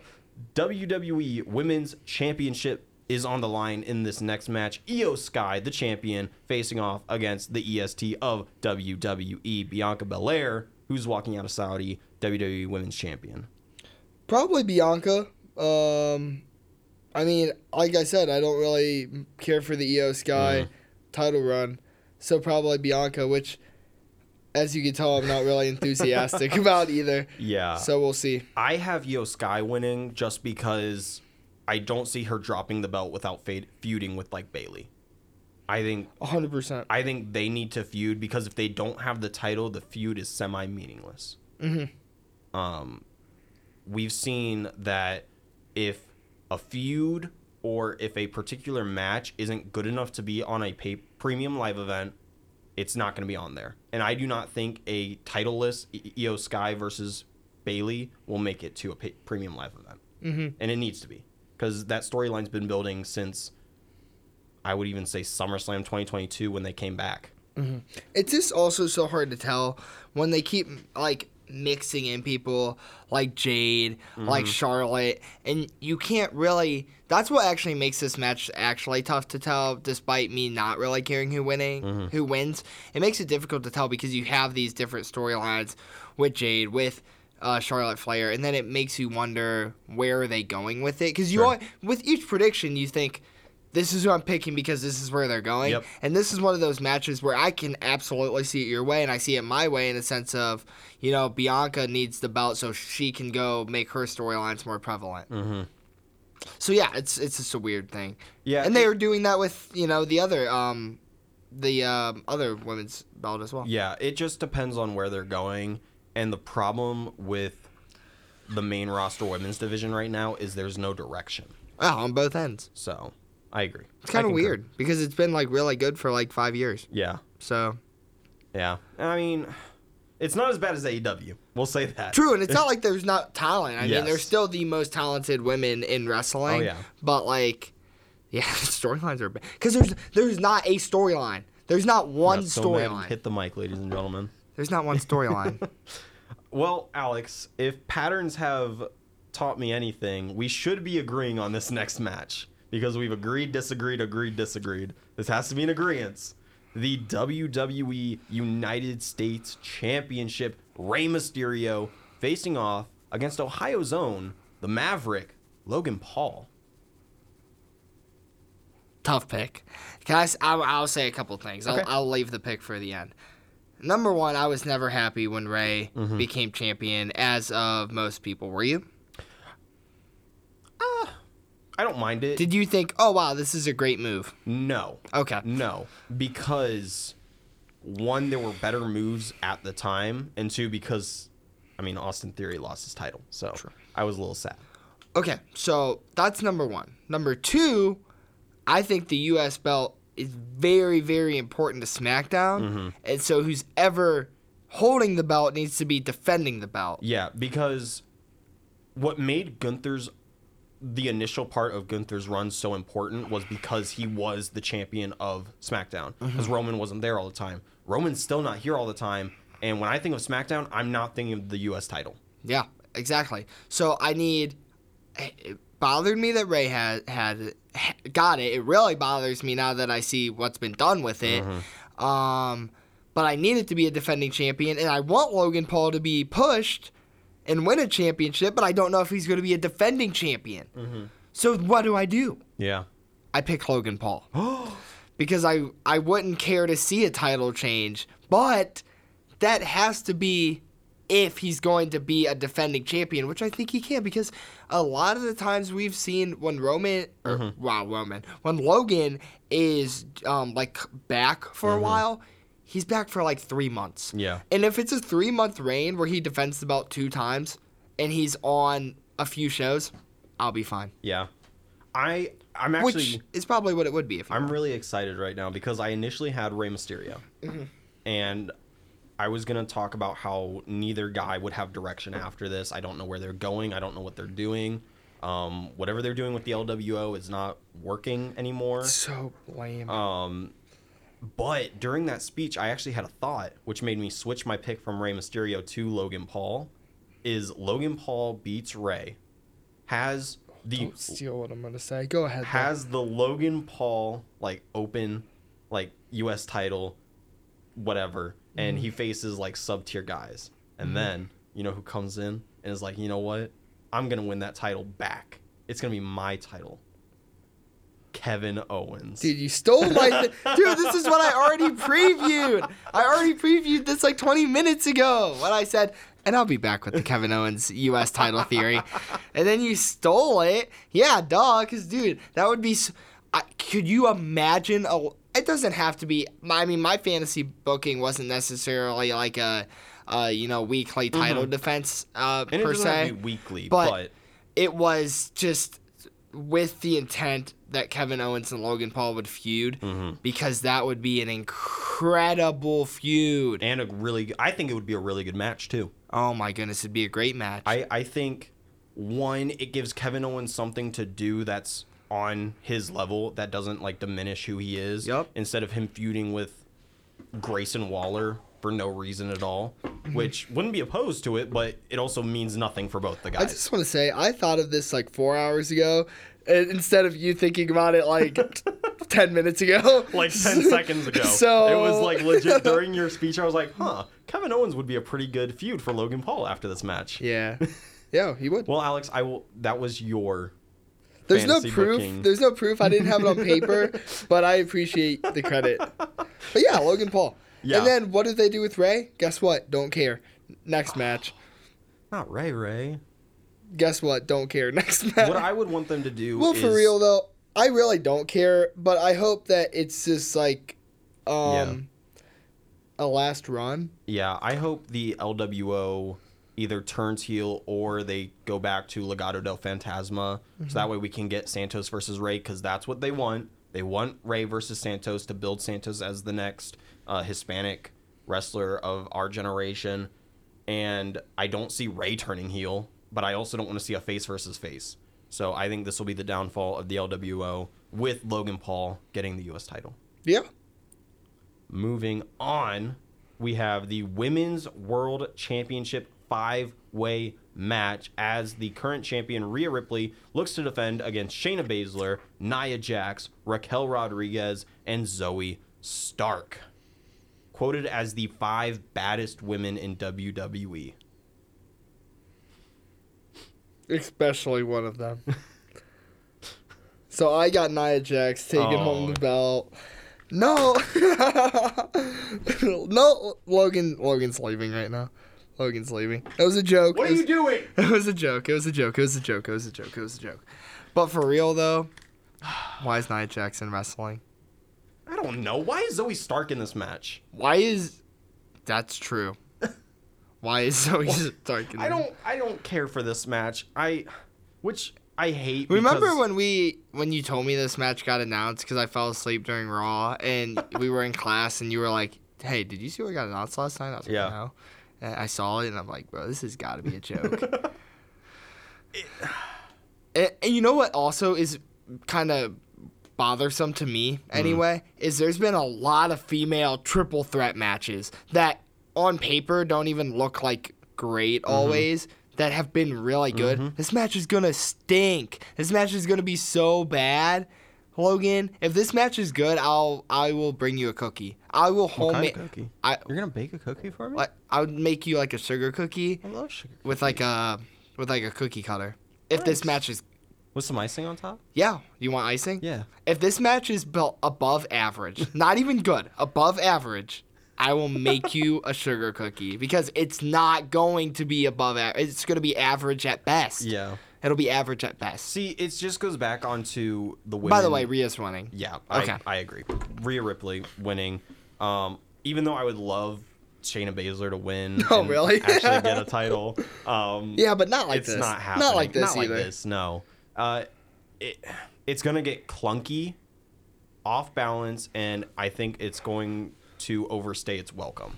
WWE Women's Championship is on the line in this next match. Iyo Sky, the champion, facing off against the EST of WWE, Bianca Belair, who's walking out of Saudi, WWE Women's Champion. Probably Bianca. Um, I mean, like I said, I don't really care for the Iyo Sky title run, so probably Bianca, which, as you can tell, I'm not really enthusiastic about either. Yeah. So we'll see. I have Iyo Sky winning just because I don't see her dropping the belt without fade, feuding with like Bayley. I think 100. percent I think they need to feud because if they don't have the title, the feud is semi meaningless. Mm-hmm. Um, we've seen that if a feud or if a particular match isn't good enough to be on a pay- premium live event, it's not going to be on there. And I do not think a titleless Iyo Sky versus Bayley will make it to a pay- premium live event. Mm-hmm. And it needs to be because that storyline's been building since I would even say SummerSlam 2022 when they came back. Mm-hmm. It's just also so hard to tell when they keep like mixing in people like Jade, like mm-hmm. Charlotte, and you can't really. That's what actually makes this match actually tough to tell, despite me not really caring who winning, mm-hmm. who wins. It makes it difficult to tell because you have these different storylines with Jade, with. Uh, Charlotte Flair, and then it makes you wonder where are they going with it? Because you, Sure. with each prediction, you think this is who I'm picking because this is where they're going. Yep. And this is one of those matches where I can absolutely see it your way and I see it my way in the sense of, you know, Bianca needs the belt so she can go make her storylines more prevalent. Mm-hmm. So yeah, it's it's just a weird thing. Yeah, and they it- are doing that with you know the other um, the um, other women's belt as well. Yeah, it just depends on where they're going. And the problem with the main roster women's division right now is there's no direction. Well, on both ends. So I agree. It's kind of concur. weird because it's been like really good for like five years. Yeah, So yeah. I mean, it's not as bad as AEW. We'll say that. True, and it's not like there's not talent. I mean, Yes. there's still the most talented women in wrestling. Oh, yeah. But like, yeah, storylines are bad because there's there's not a storyline. There's not one so storyline. Hit the mic, ladies and gentlemen. There's not one storyline. Well, Alex, if patterns have taught me anything, we should be agreeing on this next match because we've agreed, disagreed, agreed, disagreed. This has to be an agreement. The WWE United States Championship, Rey Mysterio facing off against Ohio's own, the Maverick, Logan Paul. Tough pick. Can I? s- I'll, I'll say a couple things. Okay. I'll, I'll leave the pick for the end. Number one, I was never happy when Rey Mm-hmm. became champion, as of most people. Were you? I don't mind it. Did you think, oh wow, this is a great move? no. Okay. No, because one, there were better moves at the time, and two, because I mean Austin Theory lost his title, so I was a little sad. Okay, so that's number one. Number two, I think the U.S. belt is very, very important to SmackDown, Mm-hmm. and so who's ever holding the belt needs to be defending the belt. Yeah, because what made Gunther's the initial part of Gunther's run so important was because he was the champion of SmackDown. Because Roman wasn't there all the time. Roman's still not here all the time. And when I think of SmackDown, I'm not thinking of the U.S. title. Yeah, exactly. So I need bothered me that Rey had had got it. It really bothers me now that I see what's been done with it. Um, but I need it to be a defending champion, and I want Logan Paul to be pushed and win a championship. But I don't know if he's going to be a defending champion. So what do I do? Yeah. I pick Logan Paul because I I wouldn't care to see a title change, but that has to be if he's going to be a defending champion, which I think he can because a lot of the times we've seen when Roman or mm-hmm. wow Roman when Logan is um like back for a mm-hmm. while, he's back for like three months. Yeah. And if it's a three month reign where he defends about two times and he's on a few shows, I'll be fine. Yeah. I I'm actually Which is probably what it would be if I'm really excited right now because I initially had Rey Mysterio, mm-hmm. and I was gonna talk about how neither guy would have direction after this. I don't know where they're going. I don't know what they're doing. Um, whatever they're doing with the LWO is not working anymore. so lame. Um, but during that speech, I actually had a thought, which made me switch my pick from Rey Mysterio to Logan Paul. Is Logan Paul beats Rey, has the Don't steal what I'm gonna say. Go ahead. has the Logan Paul like open like US title whatever and mm. he faces like sub tier guys and mm-hmm. then you know who comes in and is like you know what I'm gonna win that title back it's gonna be my title Kevin Owens Dude, you stole my. Th- Dude, this is what I already previewed. I already previewed this like 20 minutes ago when I said, and I'll be back with the Kevin Owens U.S. title theory. And then you stole it. Yeah, dog. Because, dude, that would be. s I could you imagine a. It doesn't have to be. I mean, my fantasy booking wasn't necessarily like a, uh, you know, weekly title defense uh, Mm-hmm. and it per se have to be weekly but- but, it was just with the intent that Kevin Owens and Logan Paul would feud Mm-hmm. because that would be an incredible feud. and a really I think it would be a really good match too oh my goodness, it'd be a great match. I, I think one, it gives Kevin Owens something to do that's on his level that doesn't like diminish who he is. Yep. Instead of him feuding with Grayson Waller for no reason at all, which wouldn't be opposed to it, but it also means nothing for both the guys. I just want to say I thought of this like four hours ago, instead of you thinking about it like ten minutes ago. like 10 seconds ago. So- it was like legit during your speech. I was like, huh, Kevin Owens would be a pretty good feud for Logan Paul after this match. Yeah, yeah, he would. Well, Alex, I will. That was your. There's no proof. booking. There's no proof. I didn't have it on paper, but I appreciate the credit. But yeah, Logan Paul. Yeah. And then what did they do with Rey? Guess what? Don't care. Next match. Not Rey Rey. Guess what? Don't care. Next match. What I would want them to do. well, for real though, I really don't care. But I hope that it's just like, um, a last run. Yeah, I hope the LWO either turns heel or they go back to Legado del Fantasma. So that way we can get Santos versus Rey because that's what they want. They want Rey versus Santos to build Santos as the next uh, Hispanic wrestler of our generation. And I don't see Rey turning heel, but I also don't want to see a face versus face. So I think this will be the downfall of the LWO with Logan Paul getting the U.S. title. Yeah. Moving on, we have the Women's World Championship five way match as the current champion Rhea Ripley looks to defend against Shayna Baszler, Nia Jax, Raquel Rodriguez, and Zoey Stark. Quoted as the five baddest women in. WWE. Especially one of them. so I got Nia Jax taking home Oh. the belt. No, no, Logan. Logan's leaving right now. Logan's leaving. That was a joke. What It are was- you doing? It was a joke. It was a joke. It was a joke. It was a joke. It was a joke. But for real though, why is Nia Jackson wrestling? I don't know. Why is Zoey Stark in this match? Why is that's true? Why is Zoey Stark? in I don't I don't care for this match. I which I hate Remember when we when you told me this match got announced because I fell asleep during Raw and we were in class and you were like, "Hey, did you see what got announced last night?" I was like, Yeah. "No." I saw it and I'm like, "Bro, this has got to be a joke." Eh, and, and you know what also is kind of bothersome to me mm-hmm. anyway is there's been a lot of female triple threat matches that on paper don't even look like great mm-hmm. always that have been really good. Mm-hmm. This match is gonna stink. This match is gonna be so bad. Logan, if this match is good, I'll I will bring you a cookie. I will What kind homemade. of cookie? I You're gonna bake a cookie for me? like I would make you like a sugar cookie I love sugar. with like a with like a cookie cutter. If this match is With some icing on top? yeah, you want icing? Yeah. If this match is built above average, not even good, above average, I will make you a sugar cookie because it's not going to be above average. It's going to be average at best. Yeah. It'll be average at best. See, it just goes back onto the women. By the way, Rhea's winning. Yeah, Okay. I, I agree. Rhea Ripley winning. Um, even though I would love Shayna Baszler to win. Oh, and really? actually get a title. Um, Yeah, but not like it's this. not happening. Not like this Not either. like this. No. Uh, it, it's gonna get clunky, off balance, and I think it's going to overstay its welcome.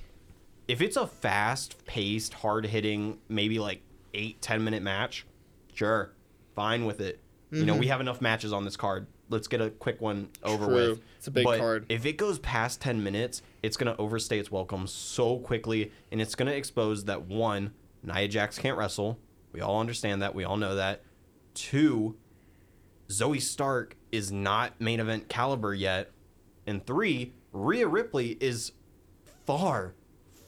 If it's a fast paced, hard hitting, maybe like eight, ten minute match, sure, fine with it. You know, we have enough matches on this card. Let's get a quick one over Mm-hmm. True. with. It's a big But card. If it goes past 10 minutes, it's going to overstay its welcome so quickly, and it's going to expose that one, Nia Jax can't wrestle. We all understand that. We all know that. Two, Zoey Stark is not main event caliber yet. And three, Rhea Ripley is far,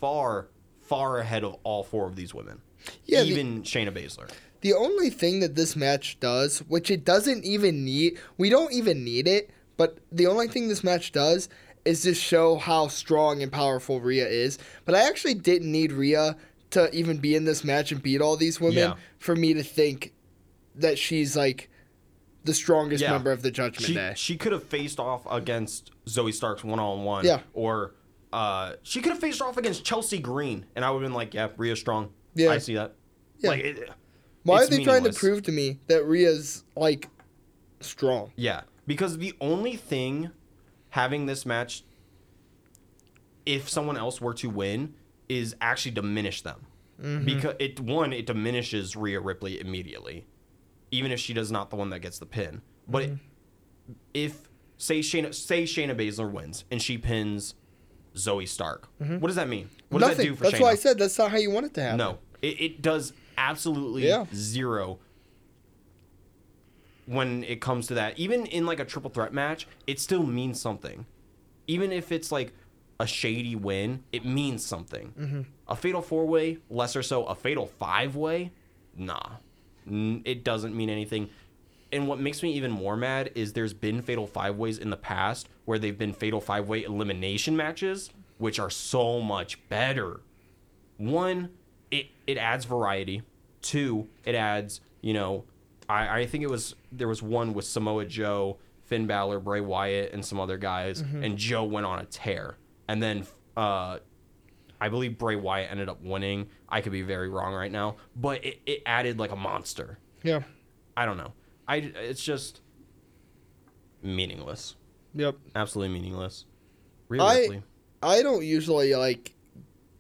far, far ahead of all four of these women. Yeah, the- Even Shayna Baszler. The only thing that this match does, which it doesn't even need, we don't even need it, but the only thing this match does is just show how strong and powerful Rhea is. But I actually didn't need Rhea to even be in this match and beat all these women Yeah. for me to think that she's like the strongest Yeah. member of the Judgment she, Day. She could have faced off against Zoey Starks one on one. Yeah. Or uh, she could have faced off against Chelsea Green, and I would have been like, "Yeah, Rhea's strong. Yeah. I see that." Yeah. Like, it, Why are they trying to prove to me that Rhea's like strong? Yeah, because the only thing having this match, if someone else were to win, is actually diminish them. Mm-hmm. Because it one, it diminishes Rhea Ripley immediately, even if she does not the one that gets the pin. But Mm-hmm. if say Shayna say Shayna Baszler wins and she pins Zoey Stark, what does that mean? What does Mm-hmm. That do for Shayna? That's Shayna? why I said that's not how you want it to happen. No, it, it does absolutely Yeah. zero when it comes to that. Even in like a triple threat match, it still means something. Even if it's like a shady win, it means something. Mm-hmm. A fatal four way, lesser so. A fatal five way, nah, it doesn't mean anything. And what makes me even more mad is there's been fatal five ways in the past where they've been fatal five way elimination matches, which are so much better one, it it adds variety. Two, it adds, you know, I, I think it was there was one with Samoa Joe, Finn Balor, Bray Wyatt, and some other guys, and Joe went on a tear. And then uh I believe Bray Wyatt ended up winning. I could be very wrong right now, but it, it added like a monster. Yeah. I don't know. I it's just meaningless. Yep. Absolutely meaningless. Rhea I- I don't usually like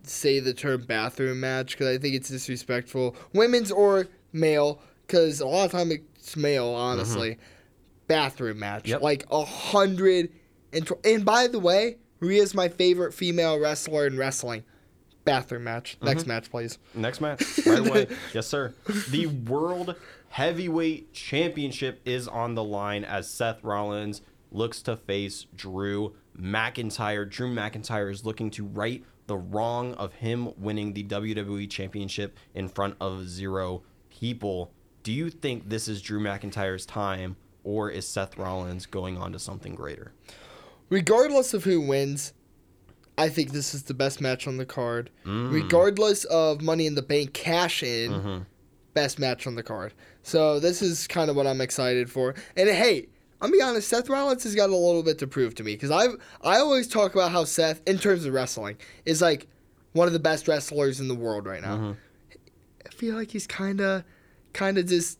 say the term bathroom match because I think it's disrespectful, women's or male. Because a lot of time it's male, honestly. Bathroom match, Mm-hmm. Yep. like a hundred and tw- and by the way, Rhea's my favorite female wrestler in wrestling. Bathroom match. Next Mm-hmm. match, please. Next match, right away. yes, sir. The World Heavyweight Championship is on the line as Seth Rollins looks to face Drew McIntyre. Drew McIntyre is looking to right the wrong of him winning the WWE Championship in front of zero people. Do you think this is Drew McIntyre's time, or is Seth Rollins going on to something greater? regardless of who wins, I think this is the best match on the card. Mm. Regardless of Money in the Bank cash in, Mm-hmm. best match on the card. So this is kind of what I'm excited for. And hey, I'll be honest, Seth Rollins has got a little bit to prove to me because I've I always talk about how Seth, in terms of wrestling, is like one of the best wrestlers in the world right now. Mm-hmm. I feel like he's kind of kind of just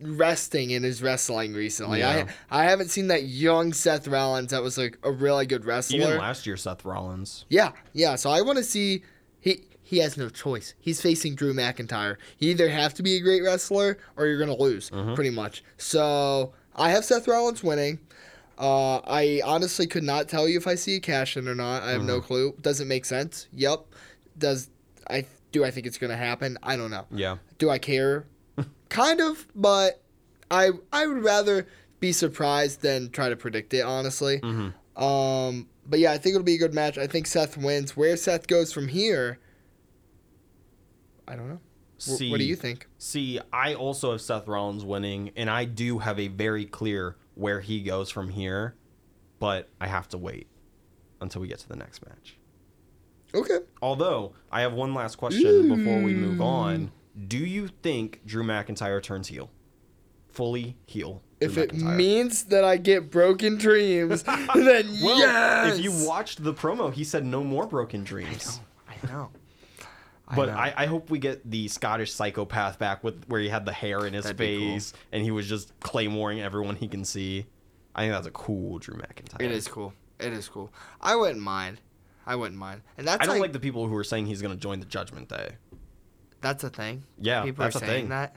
resting in his wrestling recently. Yeah. I I haven't seen that young Seth Rollins that was like a really good wrestler. Even last year, Seth Rollins. Yeah, yeah. So I want to see he he has no choice. He's facing Drew McIntyre. You either have to be a great wrestler or you're gonna lose, pretty much. So I have Seth Rollins winning. Uh, I honestly could not tell you if I see a cash in or not. I have no clue. Does it make sense? Yep. Does I Do I think it's gonna happen? I don't know. Yeah. Do I care? kind of, but I I would rather be surprised than try to predict it. Honestly. Mm-hmm. Um, but yeah, I think it'll be a good match. I think Seth wins. Where Seth goes from here, I don't know. Wh- See, what do you think? See, I also have Seth Rollins winning, and I do have a very clear where he goes from here, but I have to wait until we get to the next match. Okay. Although, I have one last question before we move hmm. on. Do you think Drew McIntyre turns heel? Fully heel? Drew If it means that I get broken dreams, then Well, yes. if you watched the promo, he said no more broken dreams. I know. But know. I, I hope we get the Scottish psychopath back with where he had the hair in his That'd be cool. face and he was just claymoring everyone he can see. I think that's a cool Drew McIntyre. It is cool. It is cool. I wouldn't mind. I wouldn't mind. And that's I don't like, like the people who are saying he's going to join the Judgment Day. that's a thing. Yeah, People that's are a saying thing. that.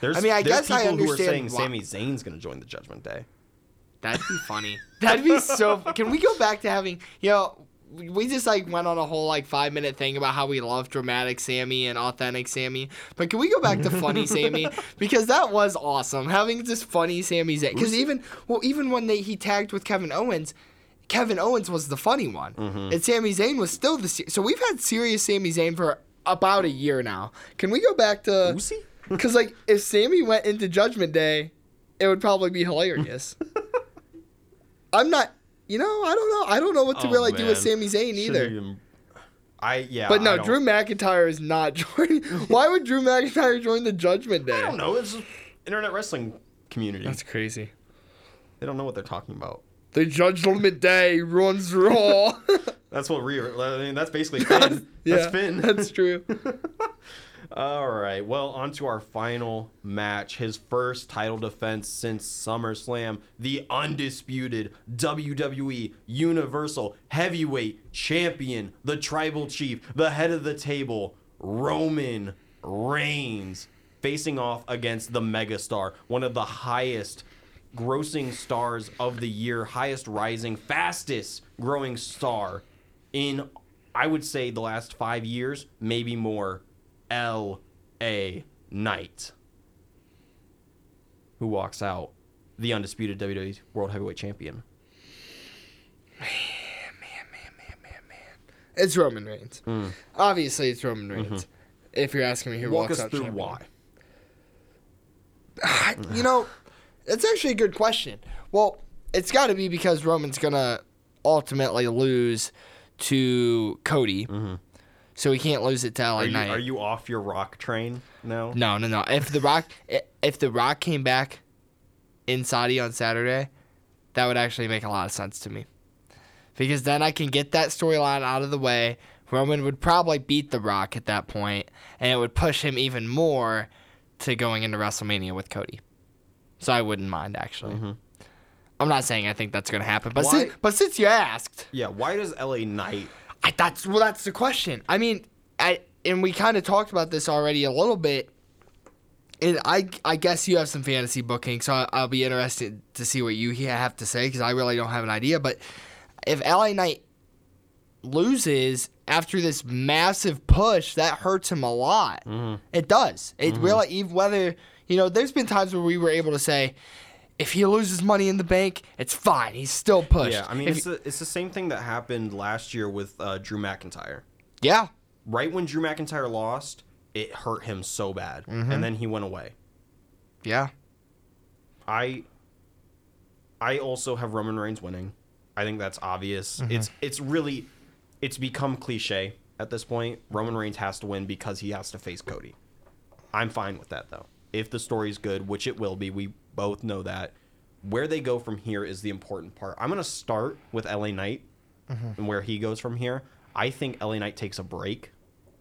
There's, I mean, I guess I people who are understand saying why- Sami Zayn's going to join the Judgment Day. That'd be funny. That'd be so. Can we go back to having you know? We- just like went on a whole like five minute thing about how we love dramatic Sami and authentic Sami, but can we go back to funny Sami because that was awesome having this funny Sami Zayn. Because even well, even when they he tagged with Kevin Owens, Kevin Owens was the funny one, mm-hmm. and Sami Zayn was still the. So we've had serious Sami Zayn for about a year now. Can we go back to? Because like if Sami went into Judgment Day, it would probably be hilarious. I'm not. You know, I don't know. I don't know what to Oh, really do with man. Sami Zayn either. even- I yeah. But no, Drew McIntyre is not joining. Why would Drew McIntyre join the Judgment Day? I don't know. It's internet wrestling community. That's crazy. they don't know what they're talking about. The Judgment Day runs Raw. That's what Rhea. I mean, that's basically Finn. yeah, that's Finn. That's true. All right. Well, on to our final match. His first title defense since SummerSlam. The undisputed WWE Universal Heavyweight Champion, the Tribal Chief, the head of the table, Roman Reigns, facing off against the Megastar, one of the highest grossing stars of the year, highest rising, fastest growing star in, I would say, the last five years, maybe more. L.A. Knight, who walks out the undisputed WWE World Heavyweight Champion. Man, man, man, man, man, man. It's Roman Reigns. Obviously, it's Roman Reigns. If you're asking me who. Mm-hmm. Walk walks us out through champion. why. you know, that's actually a good question. Well, it's got to be because Roman's gonna ultimately lose to Cody, so he can't lose it to LA Mm-hmm. Are you, Knight. are you off your rock train now? No, no, no. If the Rock, if the Rock came back in Saudi on Saturday, that would actually make a lot of sense to me, because then I can get that storyline out of the way. Roman would probably beat the Rock at that point, and it would push him even more to going into WrestleMania with Cody. So I wouldn't mind actually. I'm not saying I think that's gonna happen, but Mm-hmm. Since, but since you asked, Yeah. Why does L.A. Knight? I, that's well, that's the question. I mean, I and we kind of talked about this already a little bit. And I, I guess you have some fantasy booking, so I, I'll be interested to see what you have to say because I really don't have an idea. But if LA Knight loses after this massive push, that hurts him a lot. Mm-hmm. It does. It mm-hmm. really, even whether you know, there's been times where we were able to say, if he loses money in the bank, it's fine. He's still pushed. Yeah. I mean, If- it's, the it's the same thing that happened last year with uh, Drew McIntyre. yeah, Right when Drew McIntyre lost, it hurt him so bad, Mm-hmm. and then he went away. yeah. I I also have Roman Reigns winning. I think that's obvious. Mm-hmm. It's it's really it's become cliche at this point. Roman Reigns has to win because he has to face Cody. I'm fine with that though. If the story's good, which it will be, we both know that. Where they go from here is the important part. I'm gonna start with LA Knight Mm-hmm. and where he goes from here. I think LA Knight takes a break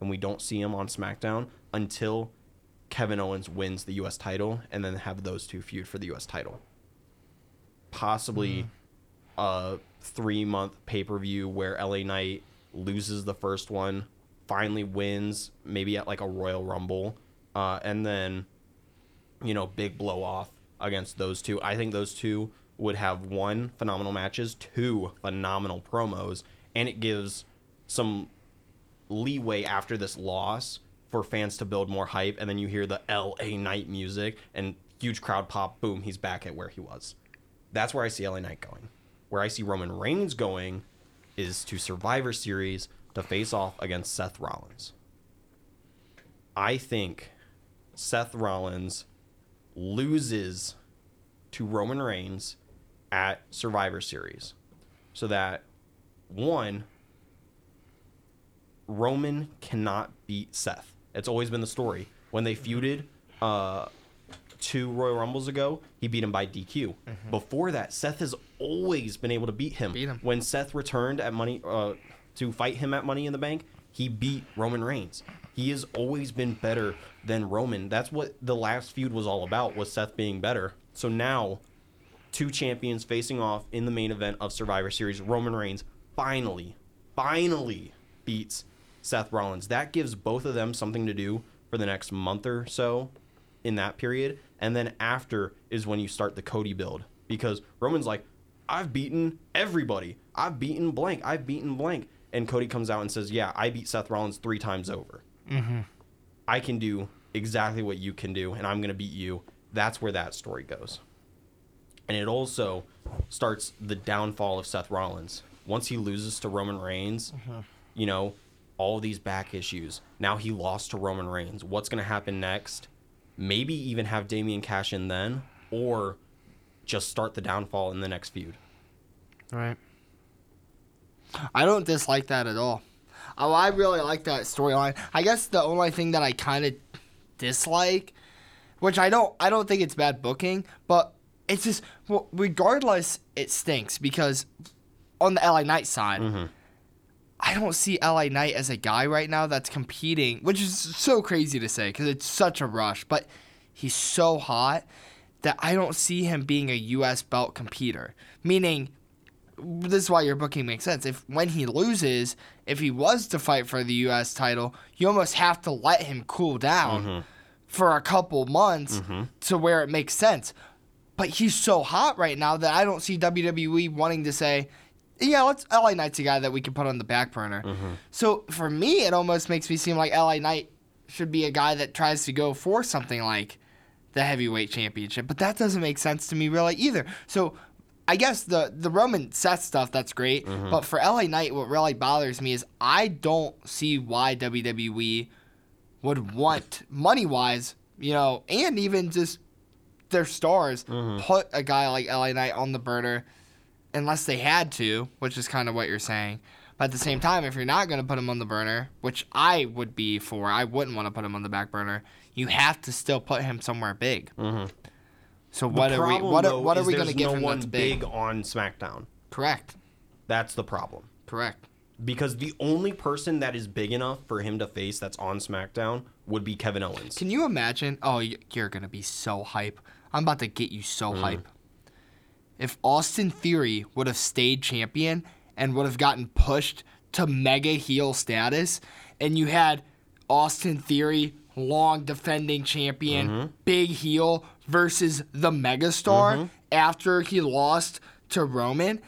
and we don't see him on SmackDown until Kevin Owens wins the U.S. title and then have those two feud for the U.S. title. Possibly a three month pay per view where LA Knight loses the first one, finally wins, maybe at like a Royal Rumble, uh, and then, you know, big blow off against those two. I think those two would have one phenomenal matches, two phenomenal promos, and it gives some leeway after this loss for fans to build more hype, and then you hear the LA Knight music and huge crowd pop. Boom, he's back at where he was. That's where I see LA Knight going. Where I see Roman Reigns going is to Survivor Series to face off against Seth Rollins. I think Seth Rollins loses to Roman Reigns at Survivor Series. So that one Roman cannot beat Seth. It's always been the story. When they feuded uh, two Royal Rumbles ago, he beat him by DQ. Before that, Seth has always been able to beat him. Beat him. When Seth returned at Money uh, to fight him at Money in the Bank, he beat Roman Reigns. He has always been better than Roman. That's what the last feud was all about. Was Seth being better? So now, two champions facing off in the main event of Survivor Series. Roman Reigns finally, finally beats Seth Rollins. That gives both of them something to do for the next month or so in that period. And then after is when you start the Cody build because Roman's like, I've beaten everybody. I've beaten blank. I've beaten blank. And Cody comes out and says, Yeah, I beat Seth Rollins three times over. Mm-hmm. I can do exactly what you can do, and I'm going to beat you. That's where that story goes. And it also starts the downfall of Seth Rollins. Once he loses to Roman Reigns, mm-hmm. you know, all these back issues. Now he lost to Roman Reigns. What's going to happen next? Maybe even have Damian cash in then, or just start the downfall in the next feud. Right. I don't dislike that at all. Oh, I really like that storyline. I guess the only thing that I kind of dislike, which I don't, I don't think it's bad booking, but it's just, well, regardless, it stinks because on the LA Knight side, mm-hmm. I don't see LA Knight as a guy right now that's competing, which is so crazy to say because it's such a rush, but he's so hot that I don't see him being a U.S. belt competitor. Meaning, this is why your booking makes sense. If when he loses, if he was to fight for the U.S. title, you almost have to let him cool down mm-hmm. for a couple months mm-hmm. to where it makes sense. But he's so hot right now that I don't see WWE wanting to say, yeah, let's LA Knight's a guy that we can put on the back burner. Mm-hmm. So for me, it almost makes me seem like LA Knight should be a guy that tries to go for something like the heavyweight championship. But that doesn't make sense to me really either. So I guess the the Roman Seth stuff that's great, mm-hmm. but for LA Knight, what really bothers me is I don't see why WWE would want money wise, you know, and even just their stars mm-hmm. put a guy like LA Knight on the burner unless they had to, which is kind of what you're saying. But at the same time, if you're not going to put him on the burner, which I would be for, I wouldn't want to put him on the back burner. You have to still put him somewhere big. Mm-hmm. So what the are we? What are, what are we going to give no him one that's big? on SmackDown. Correct. That's the problem. Correct. Because the only person that is big enough for him to face that's on SmackDown would be Kevin Owens. Can you imagine? Oh, you're gonna be so hype. I'm about to get you so Mm. hype. If Austin Theory would have stayed champion and would have gotten pushed to mega heel status, and you had Austin Theory, long defending champion, Mm-hmm. big heel, versus the megastar Mm-hmm. after he lost to Roman,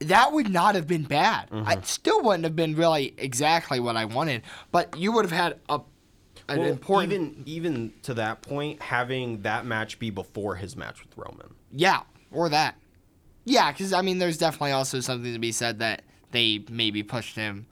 that would not have been bad. Mm-hmm. I still wouldn't have been really exactly what I wanted, but you would have had a an Well, important even even to that point, having that match be before his match with Roman. Yeah, or that. Yeah, because I mean, there's definitely also something to be said that they maybe pushed him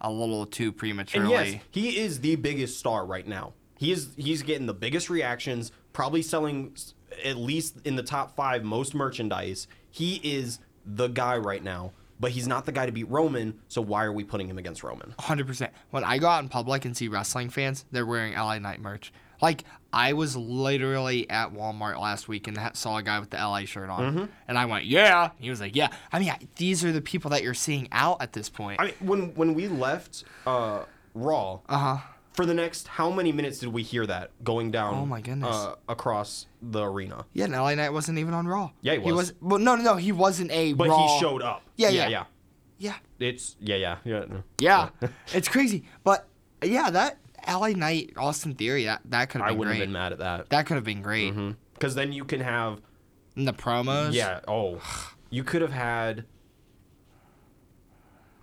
a little too And prematurely. yes, he is the biggest star right now. He is he's getting the biggest reactions, probably selling at least in the top 5 most merchandise. He is the guy right now, but he's not the guy to beat Roman, so why are we putting him against Roman? 100%. When I go out in public and see wrestling fans, they're wearing LA Knight merch. Like, I was literally at Walmart last week and saw a guy with the LA shirt on. Mm-hmm. And I went, yeah. He was like, yeah. I mean, these are the people that you're seeing out at this point. I mean, when when we left uh, Raw, Uh huh. For the next how many minutes did we hear that going down? Oh my goodness. Uh, across the arena, Yeah, and LA Knight wasn't even on Raw. Yeah, he was. Well, no, no, no. He wasn't a but Raw. he showed up. Yeah, yeah, yeah. yeah. Yeah. It's yeah, yeah, yeah. no. Yeah, it's crazy. But yeah, that LA Knight Austin Theory that that could have been. I wouldn't great. have been mad at that. That could have been great. Because then you can have And the promos. yeah. Oh, you could have had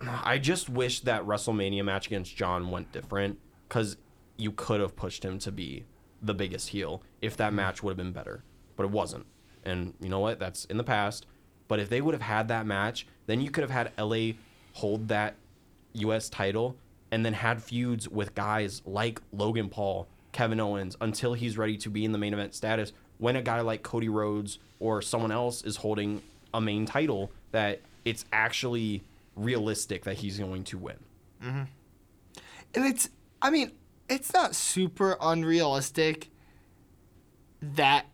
I just wish that WrestleMania match against John went different because you could have pushed him to be the biggest heel if that match would have been better, but it wasn't. And you know what? That's in the past. But if they would have had that match, then you could have had LA hold that U.S. title and then had feuds with guys like Logan Paul, Kevin Owens until he's ready to be in the main event status. When a guy like Cody Rhodes or someone else is holding a main title, that it's actually realistic that he's going to win. Mm-hmm. and it's I mean, it's not super unrealistic that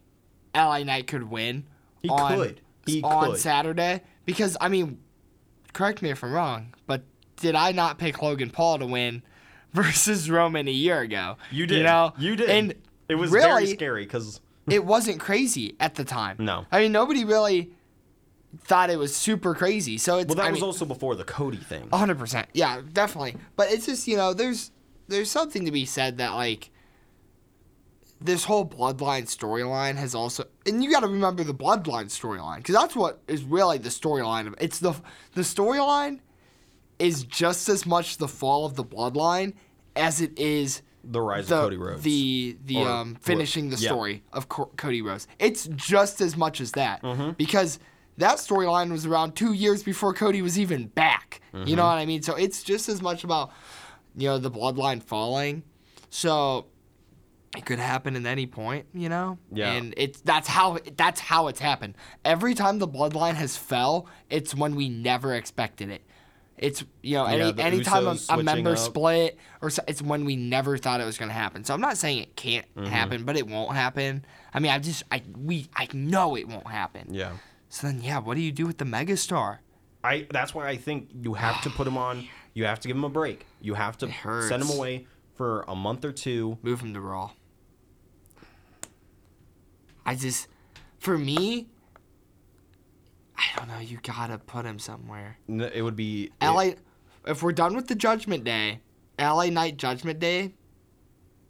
LA Knight could win. He on, could. He on could. Saturday because I mean, correct me if I'm wrong, but did I not pick Logan Paul to win versus Roman a year ago? You did. You know, You did. And it was really, very scary because it wasn't crazy at the time. No. I mean nobody really thought it was super crazy. So it's well, that I was mean, also before the Cody thing. hundred percent. Yeah, definitely. But it's just you know, there's there's something to be said that like this whole bloodline storyline has also, and you got to remember the bloodline storyline because that's what is really the storyline of it's the the storyline is just as much the fall of the bloodline as it is The rise the of Cody Rhodes. the the Or- um finishing the yeah. story of Co- Cody Rhodes. It's just as much as that Mm-hmm. because that storyline was around two years before Cody was even back. You Mm-hmm. know what I mean? So it's just as much about you know the bloodline falling. So it could happen at any point, you know. Yeah. And it's that's how that's how it's happened. Every time the bloodline has fell, it's when we never expected it. It's you know Yeah, any the anytime a, a member up. split or so, it's when we never thought it was going to happen. So I'm not saying it can't Mm-hmm. happen, but it won't happen. I mean, I just I we I know it won't happen. yeah. So then yeah, what do you do with the megastar? I that's why I think you have to put him on. You have to give him a break. You have to send him away for a month or two. Move him to Raw. I just, for me, I don't know. You gotta put him somewhere. N- It would be LA, if we're done with the Judgment Day, LA Knight Judgment Day.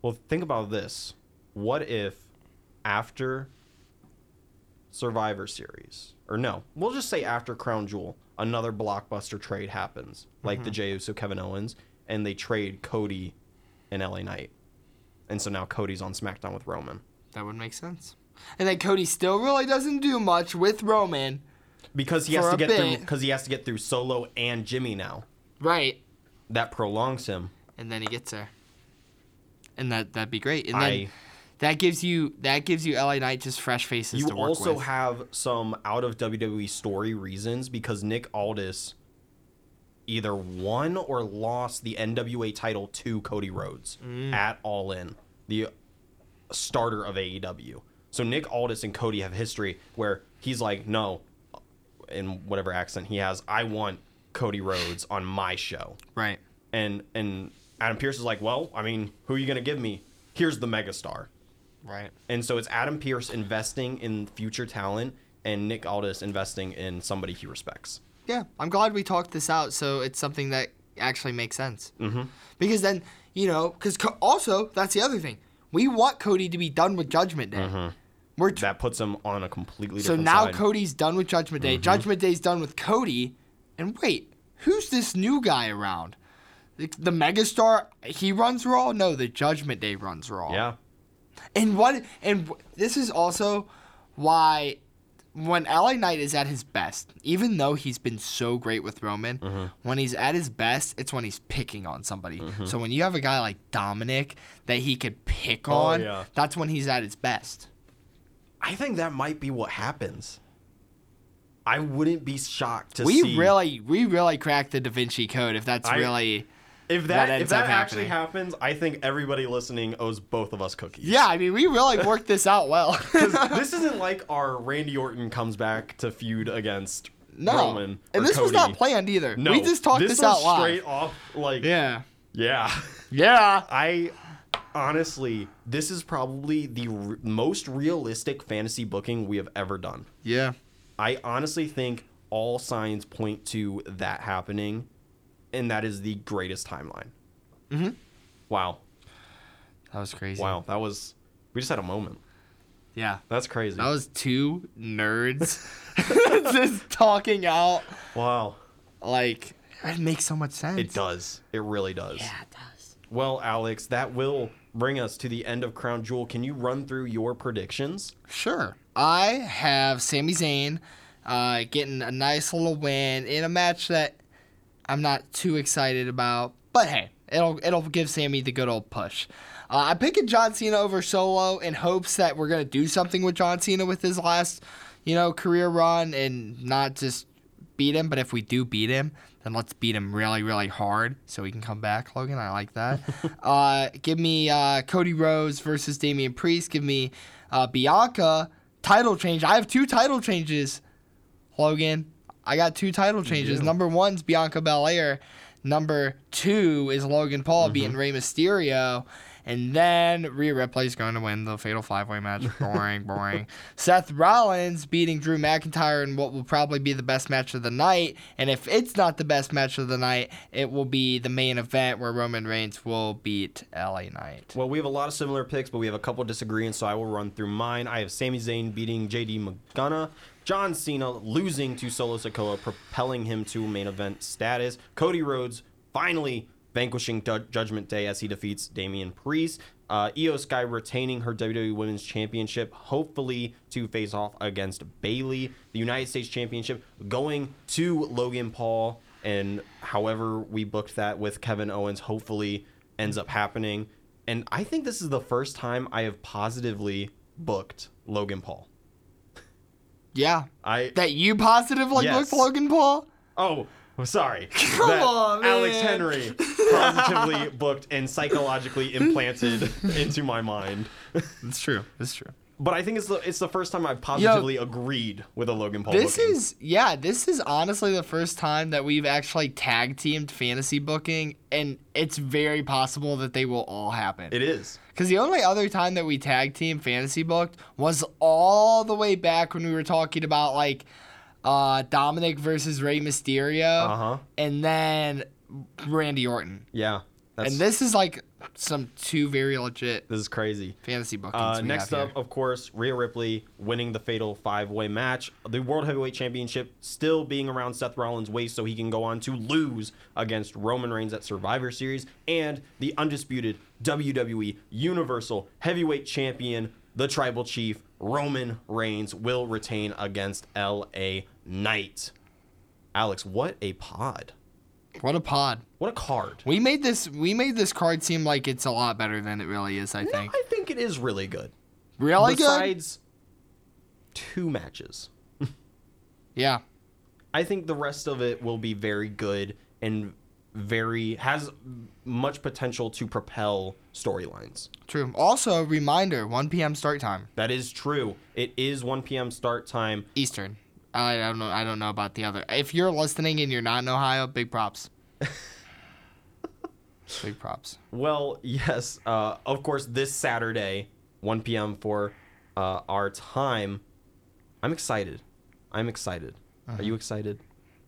Well, think about this. What if after Survivor Series, or no, we'll just say after Crown Jewel, another blockbuster trade happens, like the mm-hmm. Jey Uso Kevin Owens, and they trade Cody and LA Knight, and so now Cody's on SmackDown with Roman That would make sense. And then Cody still really doesn't do much with Roman. because he has to get through because he has to get through Solo and Jimmy now. Right. That prolongs him. And then he gets there. And that that'd be great. And then I that gives you that gives you LA Knight just fresh faces You to work also with. have some out of WWE story reasons because Nick Aldis either won or lost the NWA title to Cody Rhodes Mm. at All In, the starter of AEW. So Nick Aldis and Cody have history where he's like, no, in whatever accent he has, I want Cody Rhodes on my show. right. And and Adam Pearce is like, well, I mean, who are you gonna give me? Here's the megastar. Right. And so it's Adam Pearce investing in future talent and Nick Aldis investing in somebody he respects. Yeah, I'm glad we talked this out so it's something that actually makes sense. Mm-hmm. Because then, you know, because Co- also, that's the other thing. We want Cody to be done with Judgment Day. We're t- That puts him on a completely different so now side. Cody's done with Judgment Mm-hmm. Day. Judgment Day's done with Cody. And wait, who's this new guy around? The, the megastar, he runs Raw? No, the Judgment Day runs Raw. yeah. And what and this is also why when LA Knight is at his best, even though he's been so great with Roman, Mm-hmm. when he's at his best, it's when he's picking on somebody. So when you have a guy like Dominik that he could pick on, Oh, yeah. that's when he's at his best. I think that might be what happens. I wouldn't be shocked to we see really we really cracked the Da Vinci Code if that's I- really if that that, if that actually happening. happens. I think everybody listening owes both of us cookies. Yeah, I mean we really worked this out well. this isn't like our Randy Orton comes back to feud against no. Roman. and or this was not planned either. No, we just talked this, this, out was live. straight off. Like Yeah. yeah. Yeah. I honestly, this is probably the r- most realistic fantasy booking we have ever done. Yeah. I honestly think all signs point to that happening, and that is the greatest timeline. Mm-hmm. Wow. That was crazy. Wow. That was, we just had a moment. Yeah. That's crazy. That was two nerds just talking out wow. like It makes so much sense. It does. It really does. Yeah, it does. Well, Alex, that will bring us to the end of Crown Jewel. Can you run through your predictions? Sure. I have Sami Zayn uh, getting a nice little win in a match that I'm not too excited about, but hey, it'll it'll give Sami the good old push. Uh, I'm picking John Cena over Solo in hopes that we're gonna do something with John Cena with his last, you know, career run and not just beat him. But if we do beat him, then let's beat him really, really hard so he can come back, Logan. I like that. uh, give me uh, Cody Rhodes versus Damian Priest. Give me uh, Bianca title change. I have two title changes, Logan. I got two title changes. Number one's Bianca Belair. Number two is Logan Paul mm-hmm. beating Rey Mysterio. And then Rhea Ripley's going to win the Fatal Five Way match. Boring, boring. Seth Rollins beating Drew McIntyre in what will probably be the best match of the night. And if it's not the best match of the night, it will be the main event where Roman Reigns will beat LA Knight. Well, we have a lot of similar picks, but we have a couple disagreements, so I will run through mine. I have Sami Zayn beating JD McDonagh, John Cena losing to Solo Sikoa, propelling him to main event status, Cody Rhodes finally vanquishing Du- Judgment Day as he defeats Damian Priest. Uh, Iyo Sky retaining her WWE Women's Championship, hopefully to face off against Bayley. The United States Championship going to Logan Paul, and however we booked that with Kevin Owens, hopefully ends up happening. And I think this is the first time I have positively booked Logan Paul. Yeah. I That you positively Yes. booked Logan Paul? Oh, sorry. Come that on, Alex. Henry positively booked and psychologically implanted into my mind. That's true. That's true. But I think it's the it's the first time I've positively agreed with a Logan Paul. This booking. is yeah, this is honestly the first time that we've actually tag teamed fantasy booking and it's very possible that they will all happen. it is. Cuz the only other time that we tag team fantasy booked was all the way back when we were talking about like uh Dominik versus Rey Mysterio Uh huh. and then Randy Orton. Yeah. And this is like some two very legit this is crazy. fantasy bookings. Uh, next up, here. of course, Rhea Ripley winning the fatal five way match. The World Heavyweight Championship still being around Seth Rollins' waist so he can go on to lose against Roman Reigns at Survivor Series. And the undisputed WWE Universal Heavyweight Champion, the Tribal Chief, Roman Reigns, will retain against LA Knight. Alex, what a pod. What a pod. What a card. We made this we made this card seem like it's a lot better than it really is, I No, think. I think it is really good. Really good? Besides two matches. Yeah. I think the rest of it will be very good and very has much potential to propel storylines. True. Also, a reminder: 1 p.m. start time, That is true. It is 1 p.m. start time. Eastern. I don't know. I don't know about the other. If you're listening and you're not in Ohio, big props. big props. Well, yes, uh, of course, this Saturday, 1 p.m. for uh, our time. I'm excited. I'm excited. Are you excited?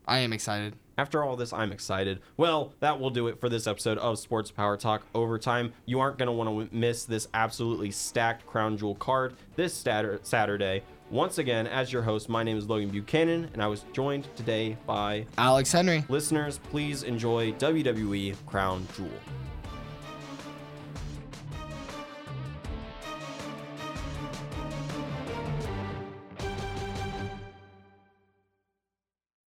I am excited. After all this, I'm excited. Well, that will do it for this episode of Sports Power Talk Overtime. You aren't going to want to miss this absolutely stacked Crown Jewel card this Saturday. Once again, as your host, my name is Logan Buchanan, and I was joined today by Alex Henry. listeners. Please enjoy WWE Crown Jewel.